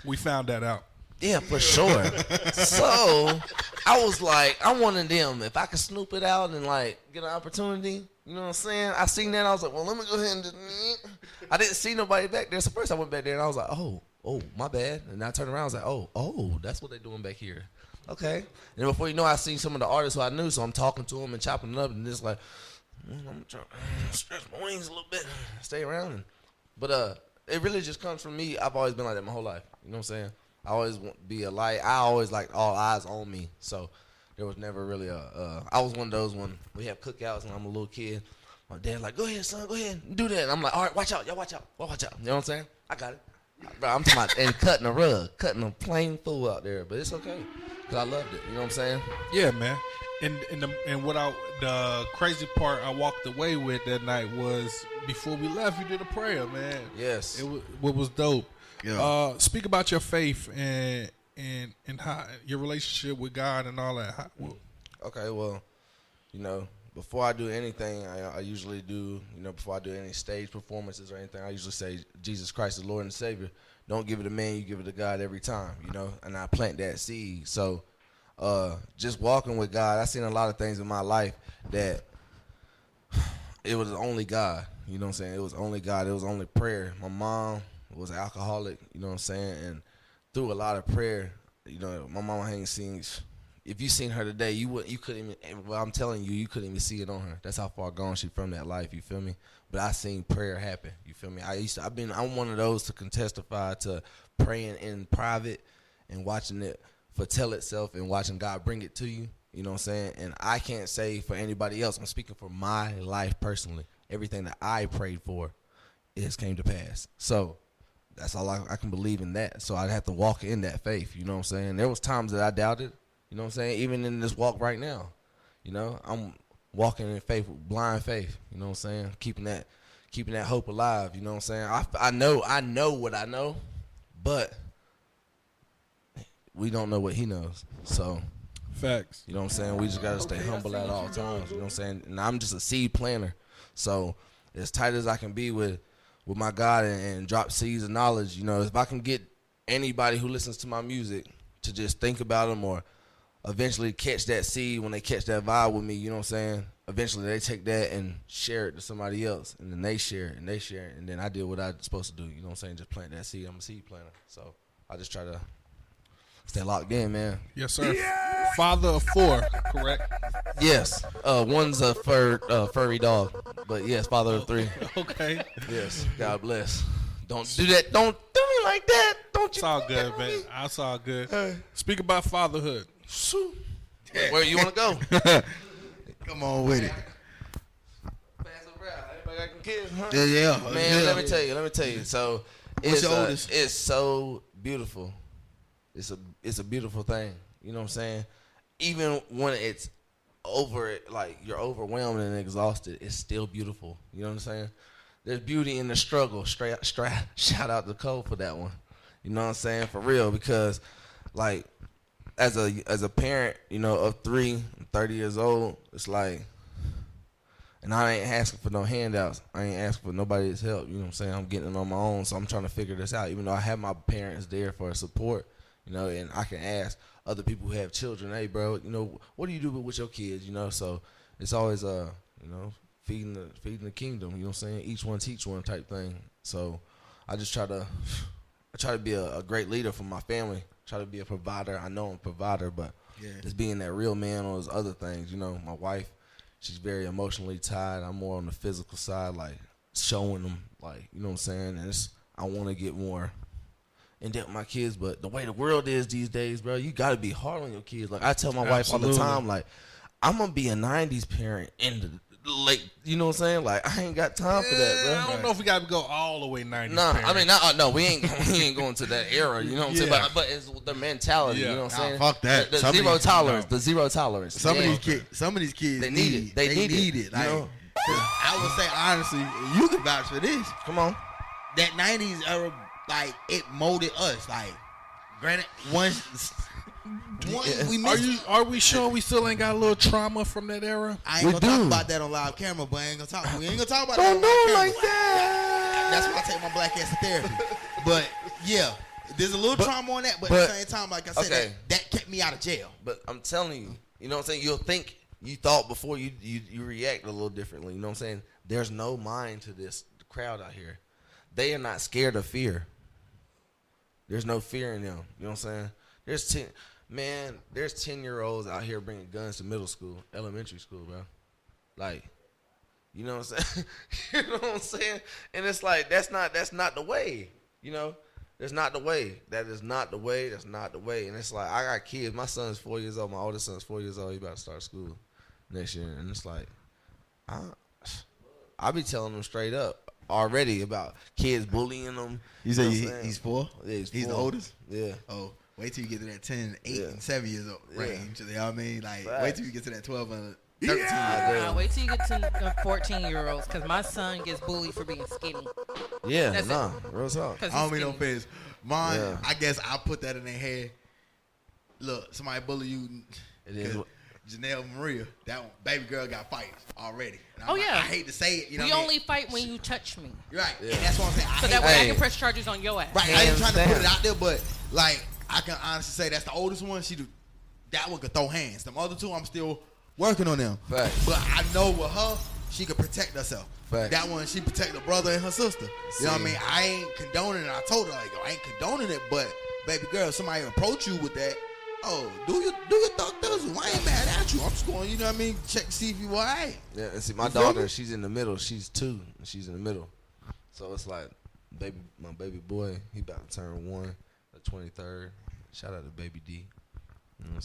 Speaker 3: We found that out.
Speaker 12: Yeah, for sure. so I was like, I'm one of them. If I could snoop it out and like get an opportunity, You know what I'm saying? I seen that. I was like, well, let me go ahead and just. I didn't see nobody back there. So first I went back there and I was like, oh, oh, my bad. And I turned around. I was like, oh, oh, that's what they're doing back here. Okay. And before you know, I seen some of the artists who I knew. So I'm talking to them and chopping it up and just like, I'm trying to stretch my wings a little bit, stay around. But uh, it really just comes from me. I've always been like that my whole life. You know what I'm saying? I always want to be a light. I always like all eyes on me. So there was never really a. Uh, I was one of those when we have cookouts and I'm a little kid. My dad's like, go ahead, son, go ahead, and do that. And I'm like, all right, watch out, y'all, watch out, watch out. You know what I'm saying? I got it. Bro, I'm talking about and cutting a rug, cutting a plain fool out there, but it's okay because I loved it. You know what I'm saying?
Speaker 3: Yeah, man. And and the, and what I the crazy part I walked away with that night was before we left, you did a prayer, man.
Speaker 12: Yes.
Speaker 3: It was what was dope.
Speaker 5: Yeah.
Speaker 3: Uh, speak about your faith and and and how your relationship with God and all that. How, well,
Speaker 12: Okay, well, you know, before I do anything, I, I usually do, you know, before I do any stage performances or anything, I usually say, Jesus Christ is Lord and Savior. Don't give it to man, you give it to God every time, you know, and I plant that seed. So, uh, just walking with God, I seen a lot of things in my life that it was only God. You know what I'm saying? It was only God. It was only prayer. My mom was an alcoholic. You know what I'm saying? And through a lot of prayer, you know, my mama ain't seen. If you seen her today, you would you couldn't even. Well, I'm telling you, you couldn't even see it on her. That's how far gone she from that life. You feel me? But I seen prayer happen. You feel me? I used to. I've been. I'm one of those to can testify to praying in private and watching it foretell itself and watching God bring it to you. You know what I'm saying? And I can't say for anybody else. I'm speaking for my life personally. Everything that I prayed for, it has came to pass. So that's all I, I can believe in that. So I'd have to walk in that faith. You know what I'm saying? There was times that I doubted. You know what I'm saying? Even in this walk right now, you know, I'm walking in faith, blind faith. You know what I'm saying? Keeping that, keeping that hope alive. You know what I'm saying? I, I know, I know what I know, but we don't know what he knows. So
Speaker 3: facts.
Speaker 12: You know what I'm saying? We just gotta stay humble at all times. You know what I'm saying? And I'm just a seed planter. So as tight as I can be with with my God and, and drop seeds of knowledge, you know, if I can get anybody who listens to my music to just think about them or eventually catch that seed when they catch that vibe with me, you know what I'm saying? Eventually they take that and share it to somebody else and then they share it and they share it and then I did what I was supposed to do, you know what I'm saying? Just plant that seed. I'm a seed planter. So I just try to stay locked in, man.
Speaker 3: Yes, sir. Father of four, correct?
Speaker 12: Yes. Uh, one's a fur uh, furry dog, but yes, father of three.
Speaker 3: Okay.
Speaker 12: Yes. God bless. Don't do that. Don't do me like that. Don't you?
Speaker 3: It's all good, man. It's all good. Speak about fatherhood.
Speaker 12: Where you want to go?
Speaker 5: Come on with it. Pass around.
Speaker 12: Anybody got kids, huh?
Speaker 5: Yeah, yeah.
Speaker 12: Man,
Speaker 5: Yeah.
Speaker 12: let me tell you. Let me tell you. So it's uh, it's so beautiful. It's a it's a beautiful thing. You know what I'm saying? Even when it's over, like you're overwhelmed and exhausted, it's still beautiful. You know what I'm saying? There's beauty in the struggle. Straight, straight. Shout out to Cole for that one. You know what I'm saying? For real, because like as a as a parent, you know, of three, I'm 30 years old, it's like, and I ain't asking for no handouts. I ain't asking for nobody's help. You know what I'm saying? I'm getting it on my own, so I'm trying to figure this out. Even though I have my parents there for support, you know, and I can ask other people who have children, hey, bro, you know, what do you do with your kids? You know, so it's always uh, you know, feeding the feeding the kingdom. You know what I'm saying? Each one teach one type thing. So I just try to, I try to be a, a great leader for my family. Try to be a provider. I know I'm a provider, but
Speaker 5: Yeah.
Speaker 12: just being that real man on those other things. You know, my wife, she's very emotionally tied. I'm more on the physical side, like showing them, like you know what I'm saying. And it's, I want to get more in depth with my kids, but the way the world is these days, bro, you got to be hard on your kids. Like I tell my wife all the time, like I'm gonna be a '90s parent in the late. You know what I'm saying? Like I ain't got time for that, bro.
Speaker 3: I don't know if we got to go all the way 90s.
Speaker 12: No, I mean, not, uh, no, we ain't we ain't going to that era. You know what I'm saying? But, but it's the mentality.
Speaker 3: Yeah.
Speaker 12: You know what I'm
Speaker 5: Nah,
Speaker 12: saying?
Speaker 5: fuck that.
Speaker 12: The, the zero
Speaker 5: these-
Speaker 12: tolerance.
Speaker 5: no.
Speaker 12: The zero tolerance.
Speaker 5: Some of these kids, some of these kids,
Speaker 12: They need it. They need it, you
Speaker 5: Like, I would say honestly, you can vouch for this.
Speaker 12: Come on.
Speaker 5: That '90s era, like it molded us. Like, granted, once, once we
Speaker 3: Are you? Are we sure we still ain't got a little trauma from that era?
Speaker 5: I ain't
Speaker 12: We
Speaker 5: gonna talk
Speaker 12: do.
Speaker 5: about that on live camera, but I ain't gonna talk. We ain't gonna talk about
Speaker 12: Don't
Speaker 5: that. on
Speaker 12: do
Speaker 5: live
Speaker 12: it
Speaker 5: camera.
Speaker 12: like that.
Speaker 5: That's why I take my black ass to therapy. But yeah, there's a little
Speaker 12: But-
Speaker 5: trauma on that, but,
Speaker 12: but-
Speaker 5: at the same time, like I said,
Speaker 12: okay.
Speaker 5: that, that kept me out of jail.
Speaker 12: But I'm telling you, you know what I'm saying? You'll think you thought before you, you you react a little differently. You know what I'm saying? There's no mind to this crowd out here. They are not scared of fear. There's no fear in them. You know what I'm saying? There's ten man. There's ten year olds out here bringing guns to middle school, elementary school, bro. Like, you know what I'm saying? you know what I'm saying? And it's like that's not that's not the way. You know, that's not the way. That is not the way. That's not the way. And it's like I got kids. My son's four years old. My oldest son's four years old. He about to start school next year. And it's like, I, I be telling them straight up already about kids bullying them.
Speaker 5: You say
Speaker 12: know
Speaker 5: he,
Speaker 12: what I'm saying?
Speaker 5: he's four?
Speaker 12: Yeah, he's,
Speaker 5: He's the oldest?
Speaker 12: Yeah.
Speaker 5: Oh, wait till you get to that 10, 8,
Speaker 12: Yeah.
Speaker 5: and 7 years old
Speaker 12: Yeah.
Speaker 5: range. You know what I mean? Like, wait till you get to that 12 and 13
Speaker 12: Yeah.
Speaker 5: years
Speaker 6: Nah,
Speaker 5: old.
Speaker 6: wait till you get to the 14 year olds because my son gets bullied for being skinny.
Speaker 12: Yeah,
Speaker 6: That's it.
Speaker 12: nah, real talk.
Speaker 5: I don't mean no offense. Mine,
Speaker 12: Yeah.
Speaker 5: I guess I put that in their head. Look, somebody bully you.
Speaker 12: It is
Speaker 5: 'cause
Speaker 12: what-
Speaker 5: Janelle Maria, that one, baby girl got fights already. And
Speaker 6: Oh,
Speaker 5: like,
Speaker 6: yeah.
Speaker 5: I hate to say it. You know
Speaker 6: we
Speaker 5: what I mean?
Speaker 6: only fight when you touch me.
Speaker 5: Right.
Speaker 12: Yeah.
Speaker 5: And that's what I'm saying. I
Speaker 6: So that way I can press charges on your ass.
Speaker 5: Right, I ain't trying to put it out there, but like I can honestly say that's the oldest one. She do that one could throw hands. The other two, I'm still working on them.
Speaker 12: Facts.
Speaker 5: But I know with her, she could protect herself.
Speaker 12: Facts.
Speaker 5: That one, she protect her brother and her sister. You know what I mean? I ain't condoning it. I told her like, yo, I ain't condoning it, but baby girl, somebody approach you with that. Oh, do you do your thug thizzle. I ain't mad at you. I'm just going, you know what I mean? Check see if you alright.
Speaker 12: Yeah, and see, my
Speaker 5: You
Speaker 12: daughter,
Speaker 5: me?
Speaker 12: she's in the middle. She's two, and she's in the middle. So it's like, baby, my baby boy, he about to turn one, the twenty third. Shout out to baby D. You know what I'm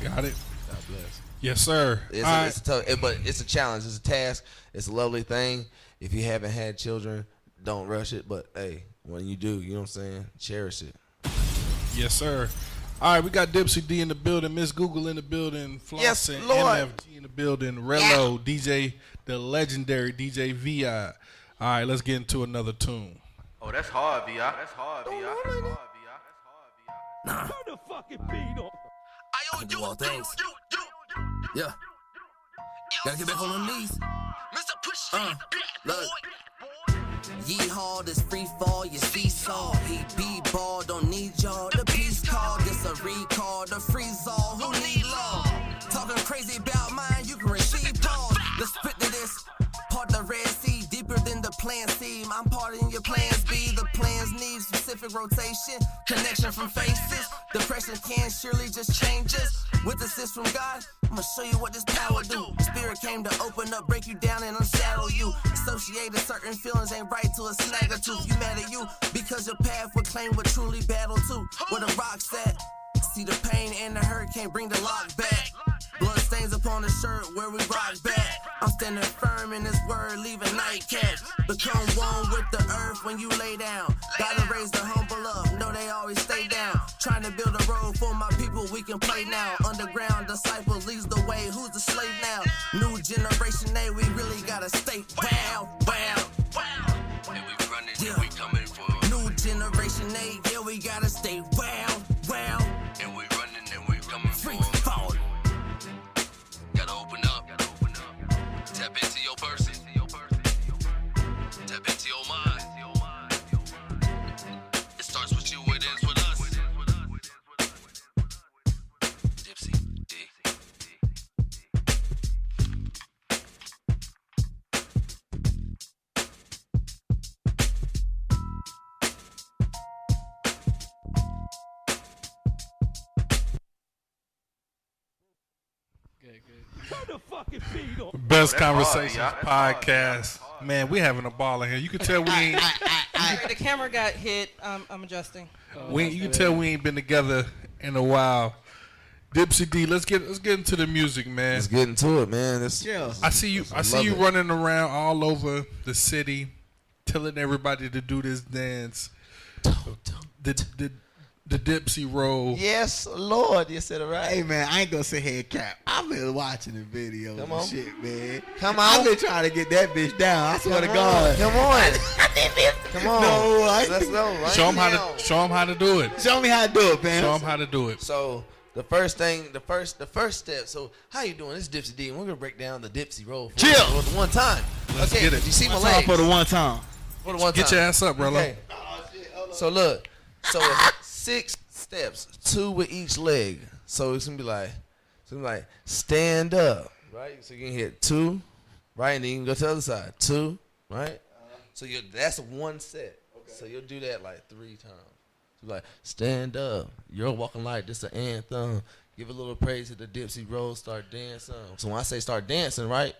Speaker 12: saying?
Speaker 3: Got it.
Speaker 12: God bless.
Speaker 3: Yes, sir.
Speaker 12: It's, a,
Speaker 3: right.
Speaker 12: it's tough, it- but it's a challenge. It's a task. It's a lovely thing. If you haven't had children, don't rush it. But hey, when you do, you know what I'm saying, cherish it.
Speaker 3: Yes, sir. All right, we got Dipsy D in the building, Miss Google in the building,
Speaker 12: Yes,
Speaker 3: Flossin,
Speaker 12: Lord.
Speaker 3: MFG in the building, Rello, DJ, the legendary DJ VI. All right, let's get into another tune.
Speaker 10: Oh, that's hard, Vi. That's hard, Vi. That's hard, Vi. That's hard, Vi.
Speaker 2: Turn the fucking beat on.
Speaker 11: I can do all things. Yeah. Gotta get back on them knees. Uh, look. Yeehaw, this free fall, you seesaw. Be ball, don't need y'all. The peace call, this a recall. The freeze all, who need law? Talking crazy about mine, you can receive pause. Let's plan seem. I'm of your plans B. The plans need specific rotation, connection from faces. Depression can surely just change us. With assist from God, I'ma show you what this power do. Spirit came to open up, break you down, and unsaddle you. Associated certain feelings ain't right to a snag or two. You mad at you because your path would claim what truly battle too. Where the rock's at. See the pain and the hurt can't bring the lock back. Blood stains upon the shirt where we rock back. I'm standing firm in this word, leaving nightcap. Become one with the earth when you lay down. Gotta raise the humble up, know they always stay down. Trying to build a road for my people, we can play now. Underground disciples leads the way, who's the slave now? New generation A, we really gotta stay wow, wow, wow. And we running, yeah. we coming for New generation A, yeah, we gotta stay
Speaker 3: Best
Speaker 10: that's
Speaker 3: Conversations
Speaker 10: yeah. That's hard,
Speaker 3: podcast. Man, we having a ball in here. You can tell we ain't.
Speaker 13: the camera got hit. Um, I'm adjusting.
Speaker 3: we you can tell we ain't been together in a while. Dipsy D, let's get let's get into the music, man.
Speaker 12: Let's get into it, man. This,
Speaker 5: Yeah.
Speaker 3: I see you. I see
Speaker 12: love
Speaker 3: you
Speaker 12: it.
Speaker 3: running around all over the city, telling everybody to do this dance. The the the Dipsy roll.
Speaker 12: Yes, Lord, you said it right.
Speaker 5: Hey man, I ain't gonna sit here and cap. I've been watching the video
Speaker 12: Come
Speaker 5: and
Speaker 12: on.
Speaker 5: shit, man.
Speaker 12: Come on.
Speaker 5: I've
Speaker 12: on.
Speaker 5: been trying to get that bitch down. I swear
Speaker 12: Come
Speaker 5: to
Speaker 12: on.
Speaker 5: God.
Speaker 12: Come on. Come on.
Speaker 5: No, I-
Speaker 12: Let's go. Right
Speaker 3: Show them how to show them how to do it.
Speaker 5: Show me how to do it, man.
Speaker 3: Show them how to do it.
Speaker 12: So the first thing, the first, the first step. So how you doing? This is Dipsy D, and we're gonna break down the Dipsy roll. For
Speaker 5: Chill.
Speaker 12: for the one time.
Speaker 3: Let's
Speaker 12: okay,
Speaker 3: get it.
Speaker 12: You see my
Speaker 5: One
Speaker 12: legs
Speaker 5: for the one time.
Speaker 12: For the one time.
Speaker 3: Get
Speaker 12: time.
Speaker 3: your ass up, Rello.
Speaker 12: Okay. Oh, so look, so it's six steps, two with each leg. So it's gonna be like, it's So like stand up, right? So you can hit two, right, and then you can go to the other side, two, right. So you that's one set. So you'll do that like three times. So like stand up, you're walking like this an anthem. Give a little praise to the Dipsy Roll, start dancing. So when I say start dancing, right,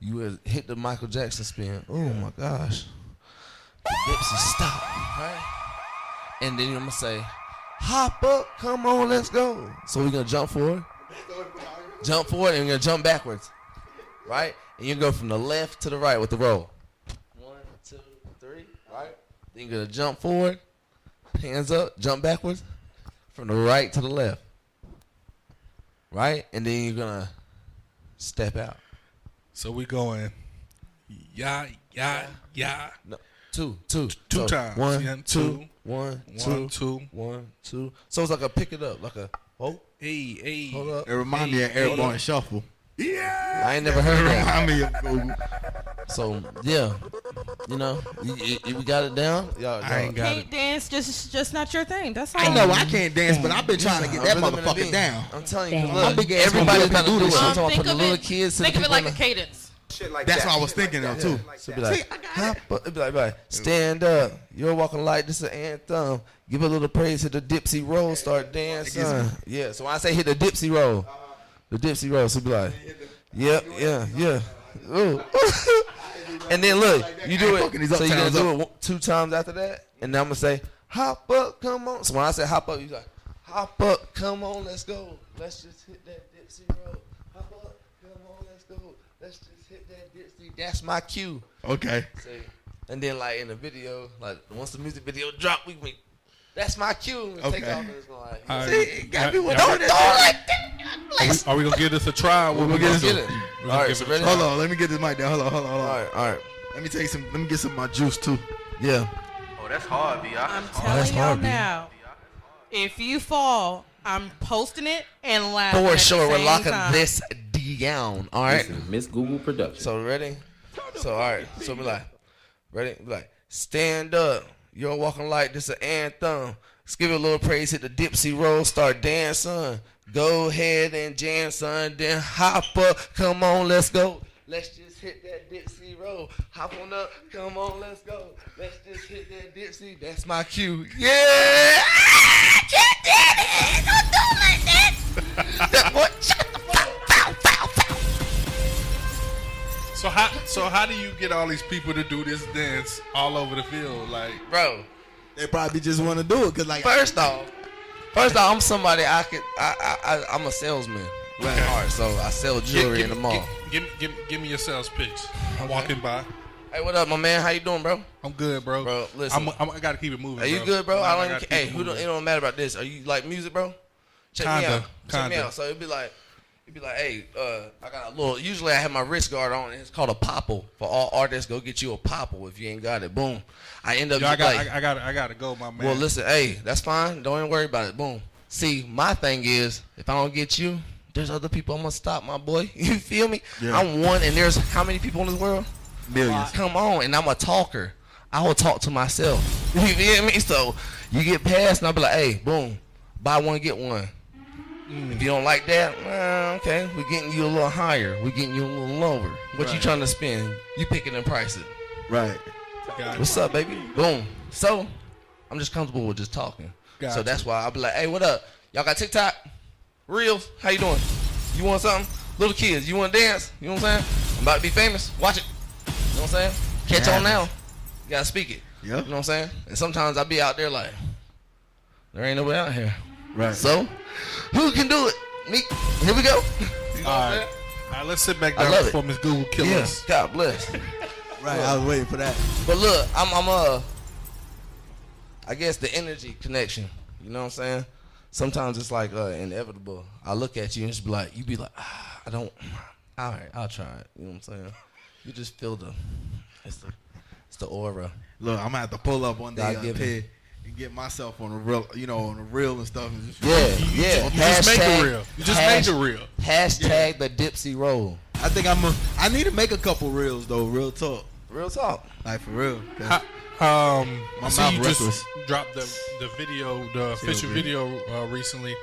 Speaker 12: you hit the Michael Jackson spin. Oh my gosh, the Dipsy stop, right? And then I'm gonna say, hop up, come on, let's go. So we're gonna jump forward, jump forward, and we're gonna jump backwards, right? And you go from the left to the right with the roll. One, two, three, right? Then you're gonna jump forward, hands up, jump backwards, from the right to the left, right? And then you're gonna step out.
Speaker 3: So we going, yeah, yeah, yeah.
Speaker 12: No, two, two,
Speaker 3: two
Speaker 12: So,
Speaker 3: times.
Speaker 12: One, two, one,
Speaker 3: One,
Speaker 12: two,
Speaker 3: two.
Speaker 12: one, two. So it's like a pick it up, like a oh,
Speaker 3: hey, hey.
Speaker 12: Hold up.
Speaker 5: It remind me of
Speaker 12: Hey,
Speaker 5: Airborne
Speaker 12: up.
Speaker 5: Shuffle.
Speaker 12: Yeah, I ain't never heard that.
Speaker 5: Remind me of Google.
Speaker 12: So yeah, you know, you, you, you got it down. Y'all,
Speaker 3: I ain't got
Speaker 13: Can't dance, just just not your thing. That's all.
Speaker 5: I know I can't dance, but I've been trying to get that
Speaker 12: I'm rhythm and
Speaker 5: motherfucker down.
Speaker 12: I'm telling you,
Speaker 5: My
Speaker 12: look,
Speaker 5: big ass
Speaker 12: everybody's
Speaker 5: gonna
Speaker 12: got to
Speaker 5: do
Speaker 12: do it.
Speaker 5: this
Speaker 12: I'm
Speaker 5: shit.
Speaker 12: talking
Speaker 6: think
Speaker 12: about
Speaker 6: of
Speaker 12: the little
Speaker 6: it,
Speaker 12: kids. to the
Speaker 6: think of it like a cadence.
Speaker 10: Shit like
Speaker 5: That's
Speaker 10: that.
Speaker 5: what I was thinking of too.
Speaker 12: So be like, hop up, it'd be like, be like, stand up. You're walking like this is an anthem. Give a little praise to the Dipsy roll. Start dancing. Yeah. So when I say hit the Dipsy roll, the Dipsy roll. So be like, yep, yeah, yeah. Ooh. and then look, you do it. So you're gonna do it two times after that, and then I'm gonna say, hop up, come on. So when I say hop up, you like, hop up, come on, let's go. Let's just hit that Dipsy roll. Hop up, come on, let's go. Let's just hit that Dipsy. That's my cue.
Speaker 5: Okay.
Speaker 12: See? And then like in the video, like once the music video drop, we we that's my cue. We take off and it's gonna like
Speaker 3: All right.
Speaker 12: see, it got me with
Speaker 3: yeah.
Speaker 12: don't, don't like
Speaker 3: Are we, are we gonna give this a try?
Speaker 5: We'll
Speaker 3: we
Speaker 5: get
Speaker 3: gonna
Speaker 5: this-
Speaker 3: do?
Speaker 12: get it. All right, so ready?
Speaker 5: Hold on, let me get this mic down. Hold on, hold on, hold on.
Speaker 12: All right, all right,
Speaker 5: Let me take some. Let me get some of my juice too.
Speaker 12: yeah.
Speaker 10: Oh, that's hard, B.
Speaker 13: I'm
Speaker 10: That's hard.
Speaker 13: telling
Speaker 12: that's
Speaker 13: y'all
Speaker 12: B.
Speaker 13: now. If you fall, I'm posting it and laughing.
Speaker 12: For
Speaker 13: at
Speaker 12: sure,
Speaker 13: the
Speaker 12: we're locking
Speaker 13: time.
Speaker 12: this down. All right.
Speaker 8: Miss Google Production.
Speaker 12: So ready? So all right. So be like, ready? Be like, stand up. You're walking like this an anthem. Let's give it a little praise. Hit the Dipsy roll. Start dancing. Go ahead and jam, son. Then hop up. Come on, let's go. Let's just hit that Dipsy roll. Hop on up. Come on, let's go. Let's just hit that Dipsy. That's my cue. Yeah. Don't do it like that. that boy,
Speaker 3: So how so how do you get all these people to do this dance all over the field? Like
Speaker 12: Bro,
Speaker 5: They probably just want to do it because like
Speaker 12: First off, first off, I'm somebody I could. I, I, I I'm a salesman. Right. Hard, so I sell jewelry
Speaker 3: give,
Speaker 12: in the mall.
Speaker 3: Give, give, give, give me your sales pitch. I'm walking by.
Speaker 12: Hey, what up, my man? How you doing, bro?
Speaker 3: I'm good, bro.
Speaker 12: Bro, listen.
Speaker 3: I'm, I'm, I gotta keep it moving.
Speaker 12: Are you
Speaker 3: bro.
Speaker 12: good, bro?
Speaker 3: I
Speaker 12: I don't even. Hey,
Speaker 3: it
Speaker 12: who don't?
Speaker 3: moving.
Speaker 12: It don't matter about this. Are you like music, bro? Check me
Speaker 3: Kinda,
Speaker 12: out. Check me
Speaker 3: kinda.
Speaker 12: out. So it'd be like, it'd be like, hey, uh, I got a little. Usually I have my wrist guard on. and It's called a popple. For all artists, go get you a popple if you ain't got it. Boom. I end up
Speaker 3: Yo, I got,
Speaker 12: like,
Speaker 3: I, I got, I got to go, my man.
Speaker 12: Well, listen, hey, that's fine. Don't even worry about it. Boom. See, my thing is, if I don't get you, there's other people I'm gonna stop, my boy. You feel me?
Speaker 5: Yeah.
Speaker 12: I'm one, and there's how many people in this world?
Speaker 5: Millions.
Speaker 12: Come on, and I'm a talker. I will talk to myself. You feel me? So you get past, and I'll be like, hey, boom, buy one get one. If you don't like that, well, okay, we're getting you a little higher. We're getting you a little lower. What you trying to spend? You picking and price it.
Speaker 5: right.
Speaker 3: Got
Speaker 12: What's up, baby? Boom. So, I'm just comfortable with just talking.
Speaker 3: Gotcha.
Speaker 12: So that's why I'll be like, hey, what up? Y'all got TikTok? Reels? How you doing? You want something? Little kids, you want to dance? You know what I'm saying? I'm about to be famous. Watch it. You know what I'm saying? Catch
Speaker 5: Yeah.
Speaker 12: on now. You gotta speak it.
Speaker 5: Yep.
Speaker 12: You know what I'm saying? And sometimes I be out there like, there ain't nobody out here.
Speaker 5: Right.
Speaker 12: So, who can do it? Me. Here we go. You know what
Speaker 3: All
Speaker 12: I'm
Speaker 3: right.
Speaker 12: saying?
Speaker 3: All right, let's sit back
Speaker 12: I
Speaker 3: down
Speaker 12: love it.
Speaker 3: before Miss Google kills
Speaker 12: Yeah.
Speaker 3: us.
Speaker 12: God bless.
Speaker 5: Right. I was waiting for that.
Speaker 12: But look, I'm I'm uh I guess the energy connection. You know what I'm saying? Sometimes it's like uh, inevitable. I look at you and just be like, you be like, ah, I don't. All right, I'll try it. You know what I'm saying? You just feel the, it's the, it's the aura.
Speaker 5: Look, I'm gonna have to pull up one day
Speaker 12: God
Speaker 5: up here and get myself on the real, you know, on the real and stuff. And just,
Speaker 12: Yeah, yeah.
Speaker 3: You just made
Speaker 12: Hashtag-
Speaker 3: the real. You just
Speaker 12: hash-
Speaker 3: made the real.
Speaker 12: Hashtag the Dipsy roll.
Speaker 5: I think I'm. A, I need to make a couple reels though. Real talk,
Speaker 12: Real talk.
Speaker 5: like for real.
Speaker 3: How- Um,
Speaker 5: My
Speaker 3: I see
Speaker 5: mouth
Speaker 3: you just
Speaker 5: reckless.
Speaker 3: dropped the the video, the official
Speaker 5: CLB.
Speaker 3: video uh, recently.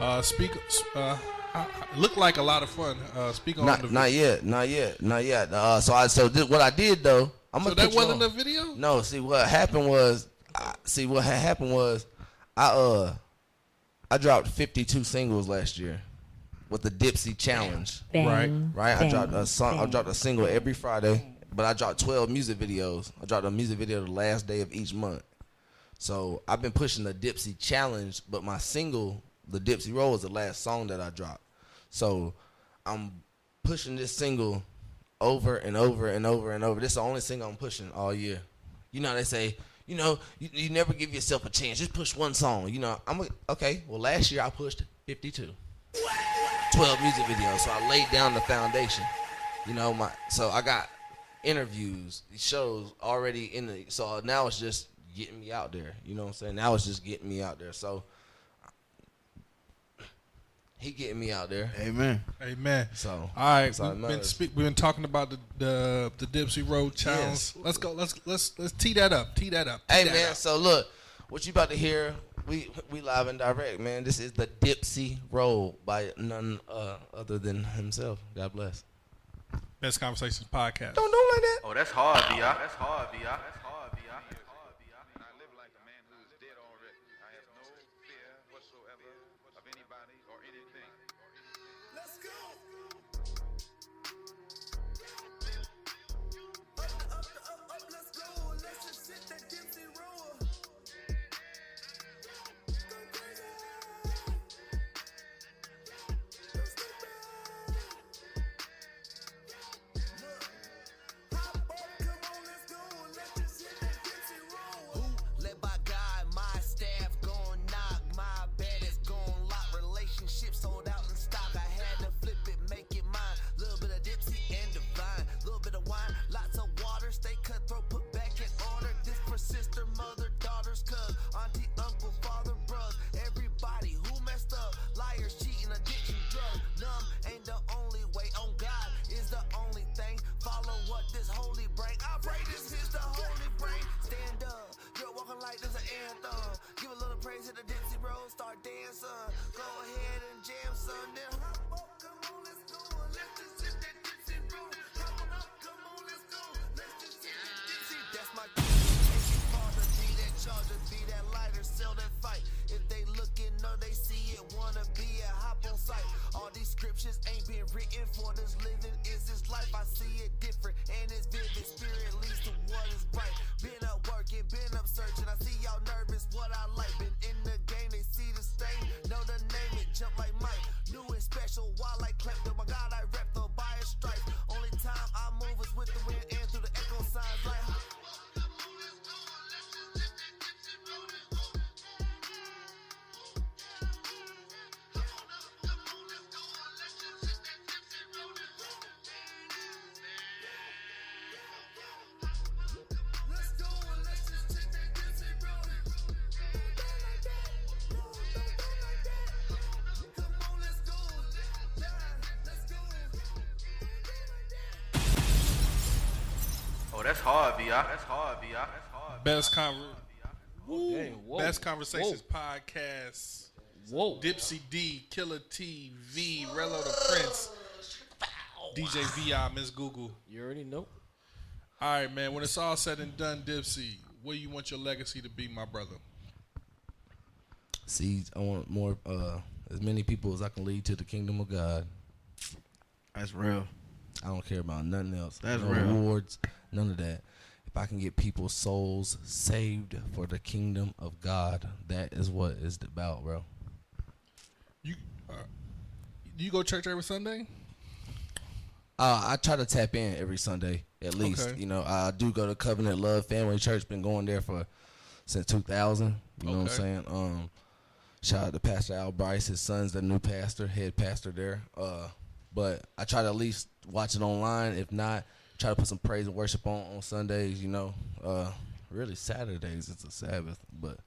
Speaker 3: Uh, speak. Uh, Uh, looked like a lot of fun. Uh, speak on the
Speaker 12: Not, not yet, not yet, not yet. Uh, so I so this, what I did though, I'm
Speaker 3: So
Speaker 12: gonna
Speaker 3: that wasn't
Speaker 12: on.
Speaker 3: the video?
Speaker 12: No, see what happened was, I, see what had happened was, I uh, I dropped 52 singles last year with the Dipsy Challenge.
Speaker 3: Bang, Right.
Speaker 12: right. I dropped a song. I dropped a single every Friday, but I dropped 12 music videos. I dropped a music video the last day of each month. So I've been pushing the Dipsy Challenge, but my single, the Dipsy Roll, was the last song that I dropped. So I'm pushing this single over and over and over and over. This is the only single I'm pushing all year. You know how they say, you know, you, you never give yourself a chance. Just push one song. You know, I'm okay. Well, last year I pushed 52, 12 music videos. So I laid down the foundation. You know, my so I got interviews, shows already in the. So now it's just getting me out there. You know what I'm saying? Now it's just getting me out there. So he getting me out there.
Speaker 5: Amen.
Speaker 3: Amen.
Speaker 12: So
Speaker 3: All right,
Speaker 12: that's all that
Speaker 3: we've been
Speaker 12: matters.
Speaker 3: speak, we've been talking about the the, the Dipsy Roll Challenge.
Speaker 12: Yes.
Speaker 3: Let's go. Let's let's let's tee that up. Tee that up. tee
Speaker 12: Hey
Speaker 3: that
Speaker 12: man,
Speaker 3: up.
Speaker 12: so look, what you about to hear? We we live and direct, man. This is the Dipsy Roll by none uh, other than himself. God bless.
Speaker 3: Best Conversations podcast.
Speaker 12: Don't do like that.
Speaker 11: Oh, that's hard, B.I. That's hard, B.I. That's hard, B.I. Oh, that's hard, B.I. That's hard, B.I. That's hard.
Speaker 3: Best conver-
Speaker 1: Dang, whoa.
Speaker 3: Best Conversations podcast.
Speaker 1: Whoa.
Speaker 3: Dipsy D, Killer T, V, Rello the Prince, DJ VI, Miss Google.
Speaker 1: You already know.
Speaker 3: All right, man. When it's all said and done, Dipsy, what do you want your legacy to be, my brother?
Speaker 12: See, I want more, uh, as many people as I can lead to the kingdom of God.
Speaker 5: That's real.
Speaker 12: I don't care about nothing else.
Speaker 5: That's
Speaker 12: no
Speaker 5: real.
Speaker 12: awards, none of that. If I can get people's souls saved for the kingdom of God, that is what it's about, bro.
Speaker 3: You uh, you go to church every Sunday?
Speaker 12: Uh, I try to tap in every Sunday at least.
Speaker 3: Okay.
Speaker 12: You know, I do go to Covenant Love Family Church. Been going there for since 2000. You know what I'm saying? Um, shout out to Pastor Al Bryce. His son's the new pastor, head pastor there. Uh, but I try to at least watch it online. If not, try to put some praise and worship on on Sundays. You know, uh, really Saturdays it's a Sabbath, but.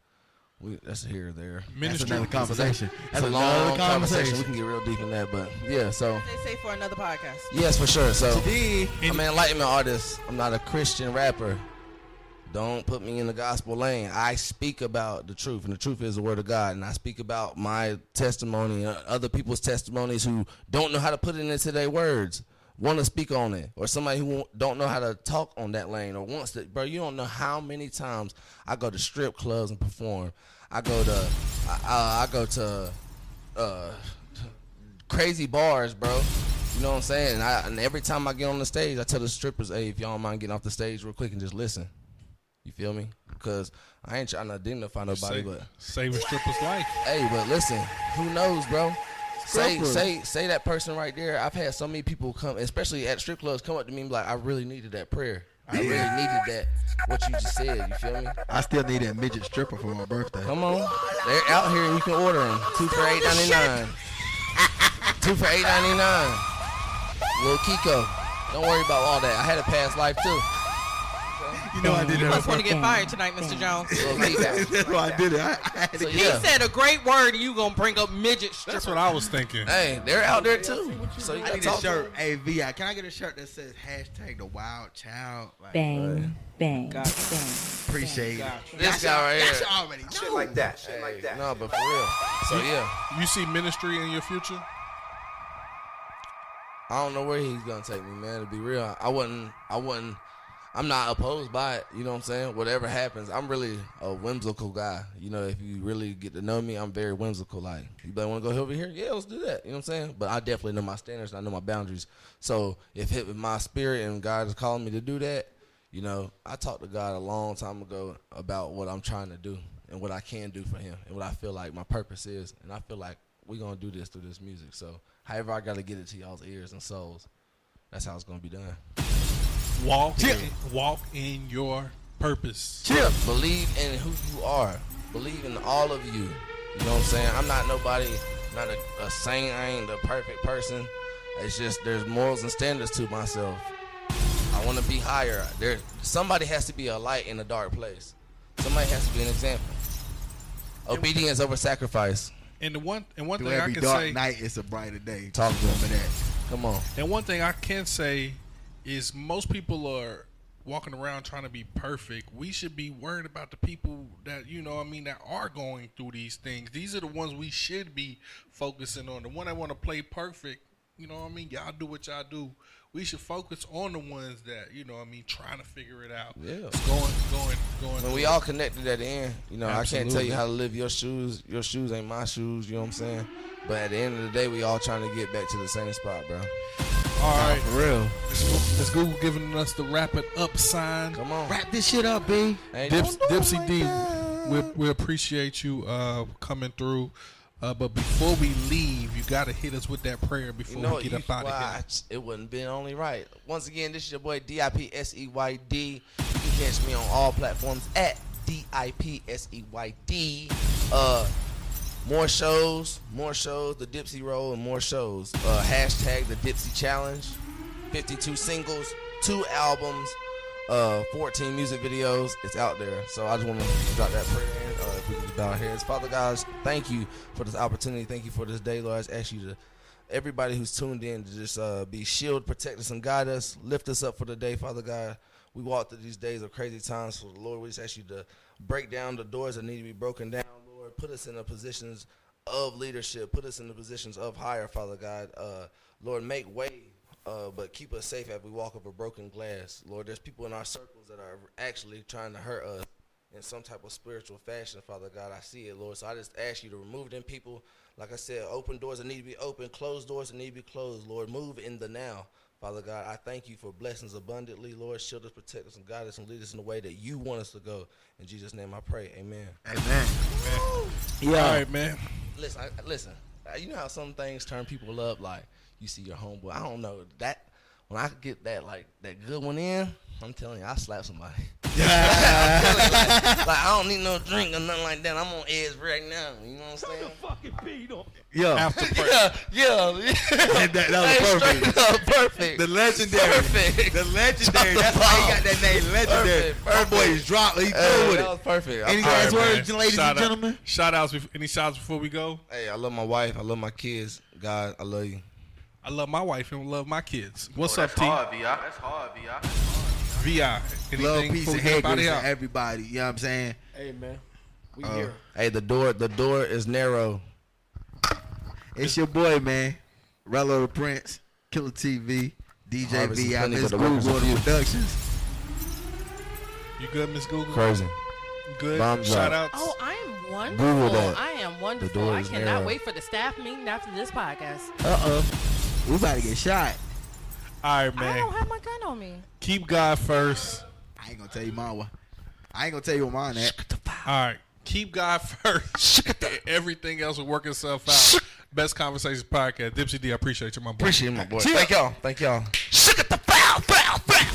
Speaker 12: We, that's here or there.
Speaker 3: Ministry.
Speaker 5: another conversation. That's
Speaker 12: a
Speaker 5: another
Speaker 12: long conversation.
Speaker 5: conversation.
Speaker 12: We can get real deep in that, but yeah. So
Speaker 6: They say for another podcast.
Speaker 12: Yes, for sure. So
Speaker 5: Today-
Speaker 12: I'm an enlightenment artist. I'm not a Christian rapper. Don't put me in the gospel lane. I speak about the truth, and the truth is the word of God. And I speak about my testimony, and other people's testimonies who don't know how to put it into their words, want to speak on it, or somebody who don't know how to talk on that lane, or wants to. Bro, you don't know how many times I go to strip clubs and perform. I go to, I, I I go to, uh, crazy bars, bro. You know what I'm saying? And, I, and every time I get on the stage, I tell the strippers, "Hey, if y'all don't mind getting off the stage real quick and just listen." You feel me? Because I ain't trying to identify nobody,
Speaker 3: Save-
Speaker 12: but
Speaker 3: save a stripper's life.
Speaker 12: Hey, but listen, who knows, bro? Say
Speaker 3: Stripper.
Speaker 12: say say that person right there. I've had so many people come, especially at strip clubs, come up to me and be like, "I really needed that prayer. I really needed that. What you just said. You feel me?
Speaker 5: I still need that midget stripper for my birthday.
Speaker 12: Come on, they're out here and you can order them. Two for eight ninety nine. Two for eight ninety nine. Lil Kiko. Don't worry about all that. I had a past life too.
Speaker 5: You know I did
Speaker 13: You
Speaker 5: that.
Speaker 13: must want to get fired tonight, Mr. Jones.
Speaker 5: That's why I did it. I, I had
Speaker 12: So,
Speaker 5: get
Speaker 13: He
Speaker 12: yeah.
Speaker 13: said a great word, and you gonna bring up midget stripper.
Speaker 3: That's what I was thinking.
Speaker 12: Hey, they're out there too. So you
Speaker 5: I
Speaker 12: gotta
Speaker 5: need a
Speaker 12: talk to
Speaker 5: shirt.
Speaker 12: them.
Speaker 5: Hey, Vi, can I get a shirt that says hashtag the wild child? Like,
Speaker 14: Bang, bang,
Speaker 1: Gotcha.
Speaker 14: bang.
Speaker 5: Appreciate it.
Speaker 12: This guy right
Speaker 5: Y'all
Speaker 12: here.
Speaker 5: already know.
Speaker 15: Shit like that. Shit like that.
Speaker 12: No, but for real. So yeah.
Speaker 3: You see ministry in your future?
Speaker 12: I don't know where he's gonna take me, man. To be real, I wouldn't. I wouldn't. I'm not opposed by it. You know what I'm saying? Whatever happens, I'm really a whimsical guy. You know, if you really get to know me, I'm very whimsical. Like, you better want to go over here? Yeah, let's do that. You know what I'm saying? But I definitely know my standards. and I know my boundaries. So if hit with my spirit and God is calling me to do that, you know, I talked to God a long time ago about what I'm trying to do and what I can do for Him and what I feel like my purpose is. And I feel like we're gonna do this through this music. So, however, I gotta get it to y'all's ears and souls. That's how it's gonna be done.
Speaker 3: Walk, in, walk in your purpose.
Speaker 12: Chip. Believe in who you are. Believe in all of you. You know what I'm saying? I'm not nobody, not a, a saint. I ain't the perfect person. It's just there's morals and standards to myself. I want to be higher. There, somebody has to be a light in a dark place. Somebody has to be an example. Obedience over sacrifice.
Speaker 3: And the one and one
Speaker 5: Through
Speaker 3: thing I
Speaker 5: every
Speaker 3: can
Speaker 5: dark
Speaker 3: say,
Speaker 5: night, it's a brighter day.
Speaker 12: Talk to
Speaker 5: Remember
Speaker 12: them.
Speaker 5: that.
Speaker 12: Come on.
Speaker 3: and one thing I can say is most people are walking around trying to be perfect. We should be worried about the people that you know. I mean, that are going through these things. These are the ones we should be focusing on. The one that want to play perfect. You know what I mean? Y'all do what y'all do. We should focus on the ones that you know. what I mean, trying to figure it out.
Speaker 12: Yeah.
Speaker 3: going, going, going.
Speaker 12: When we all connected at the end, you know, I can't tell you how to live your shoes. Your shoes ain't my shoes. You know what I'm saying? But at the end of the day, we all trying to get back to the same spot, bro.
Speaker 3: All right,
Speaker 12: For real.
Speaker 3: Is, Google giving us the wrap it up sign?
Speaker 12: Come on.
Speaker 5: Wrap this shit up, B.
Speaker 12: Hey,
Speaker 3: Dips,
Speaker 12: don't do it
Speaker 3: Dipsy D, we, we appreciate you uh, coming through. Uh, but before we leave, you got to hit us with that prayer before
Speaker 12: You know
Speaker 3: we get
Speaker 12: You,
Speaker 3: up out of here.
Speaker 12: It wouldn't been only right. Once again, this is your boy D I P S E Y D. You can catch me on all platforms at D I P S E Y D. Uh, more shows, more shows. The Dipsy Roll and more shows. Uh, hashtag the Dipsy Challenge. 52 singles, two albums, uh, 14 music videos. It's out there. So I just want to drop that prayer in. Uh, if we can bow our heads. Father God, thank you for this opportunity. Thank you for this day, Lord. I just ask you to, everybody who's tuned in, to just uh, be shield, protect us, and guide us. Lift us up for the day, Father God. We walk through these days of crazy times. So, the Lord, we just ask you to break down the doors that need to be broken down, Lord. Put us in the positions of leadership. Put us in the positions of higher, Father God. Uh, Lord, make way uh, but keep us safe as we walk over broken glass. Lord, there's people in our circles that are actually trying to hurt us in some type of spiritual fashion, Father God. I see it, Lord. So I just ask you to remove them people. Like I said, open doors that need to be open, closed doors that need to be closed, Lord. Move in the now. Father God, I thank you for blessings abundantly, Lord. Shield us, protect us, and guide us and lead us in the way that you want us to go. In Jesus' name I pray. Amen.
Speaker 5: Amen.
Speaker 3: Yeah. All right, man.
Speaker 12: Listen, I, listen. uh, You know how some things turn people up. Like you see your homeboy. I don't know that. When I get that like that good one in, I'm telling you, I slap somebody. I'm telling you, like, like, I don't need no drink or nothing like that. I'm on edge right now. You know what I'm saying?
Speaker 2: Fucking beat on.
Speaker 5: Yeah.
Speaker 3: After prayer.
Speaker 12: yeah, yeah, yeah.
Speaker 5: that, that was
Speaker 12: Hey,
Speaker 5: perfect.
Speaker 12: straight up, perfect.
Speaker 5: The legendary.
Speaker 12: Perfect.
Speaker 5: The legendary.
Speaker 12: Drop
Speaker 5: That's why he got that name, legendary.
Speaker 12: Perfect,
Speaker 5: My boy
Speaker 12: perfect.
Speaker 5: is dropped. He
Speaker 12: Hey,
Speaker 5: through with
Speaker 12: that
Speaker 5: it.
Speaker 12: was perfect.
Speaker 5: Any last
Speaker 12: right,
Speaker 5: words,
Speaker 3: man.
Speaker 5: ladies
Speaker 3: Shout
Speaker 5: and
Speaker 3: out-
Speaker 5: gentlemen?
Speaker 3: Shout outs. Any shout outs before we go?
Speaker 12: Hey, I love my wife. I love my kids. God, I love you.
Speaker 3: I love my wife and love my kids. What's
Speaker 10: Oh,
Speaker 3: up,
Speaker 10: that's
Speaker 3: T?
Speaker 10: hard, Vi. That's hard, Vi.
Speaker 3: Vi.
Speaker 5: Love, peace, and
Speaker 3: we get
Speaker 5: hair
Speaker 3: up outta
Speaker 5: grease
Speaker 3: here?
Speaker 5: to everybody. You know what I'm saying?
Speaker 1: Hey man, we
Speaker 5: Uh,
Speaker 1: here.
Speaker 12: Hey, the door the door is narrow.
Speaker 5: It's your boy, man. Rello the Prince, Killer TV, DJ
Speaker 12: Harvest is
Speaker 5: V. I
Speaker 12: plenty,
Speaker 5: Miss
Speaker 12: but the workers
Speaker 5: Google. Productions.
Speaker 3: You good, Miss Google?
Speaker 12: Crazy.
Speaker 3: Good.
Speaker 12: Bomb
Speaker 3: Shout
Speaker 12: drop.
Speaker 3: outs.
Speaker 6: Oh, I am
Speaker 12: Google
Speaker 6: wonderful.
Speaker 12: that.
Speaker 6: I am wonderful. I cannot
Speaker 12: narrow.
Speaker 6: wait for the staff meeting after this podcast.
Speaker 5: Uh oh. We about to get shot.
Speaker 3: All right, man.
Speaker 6: I don't have my gun on me.
Speaker 3: Keep God first.
Speaker 5: I ain't gonna tell you mine. wa- I ain't gonna tell you what mine at.
Speaker 3: All right. Keep God first. Everything else will work itself out. Best Conversations Podcast. Dipsy D, I appreciate you, my boy.
Speaker 12: Appreciate you, my boy. Thank y'all. Thank y'all.
Speaker 2: Shook at the foul, foul, foul.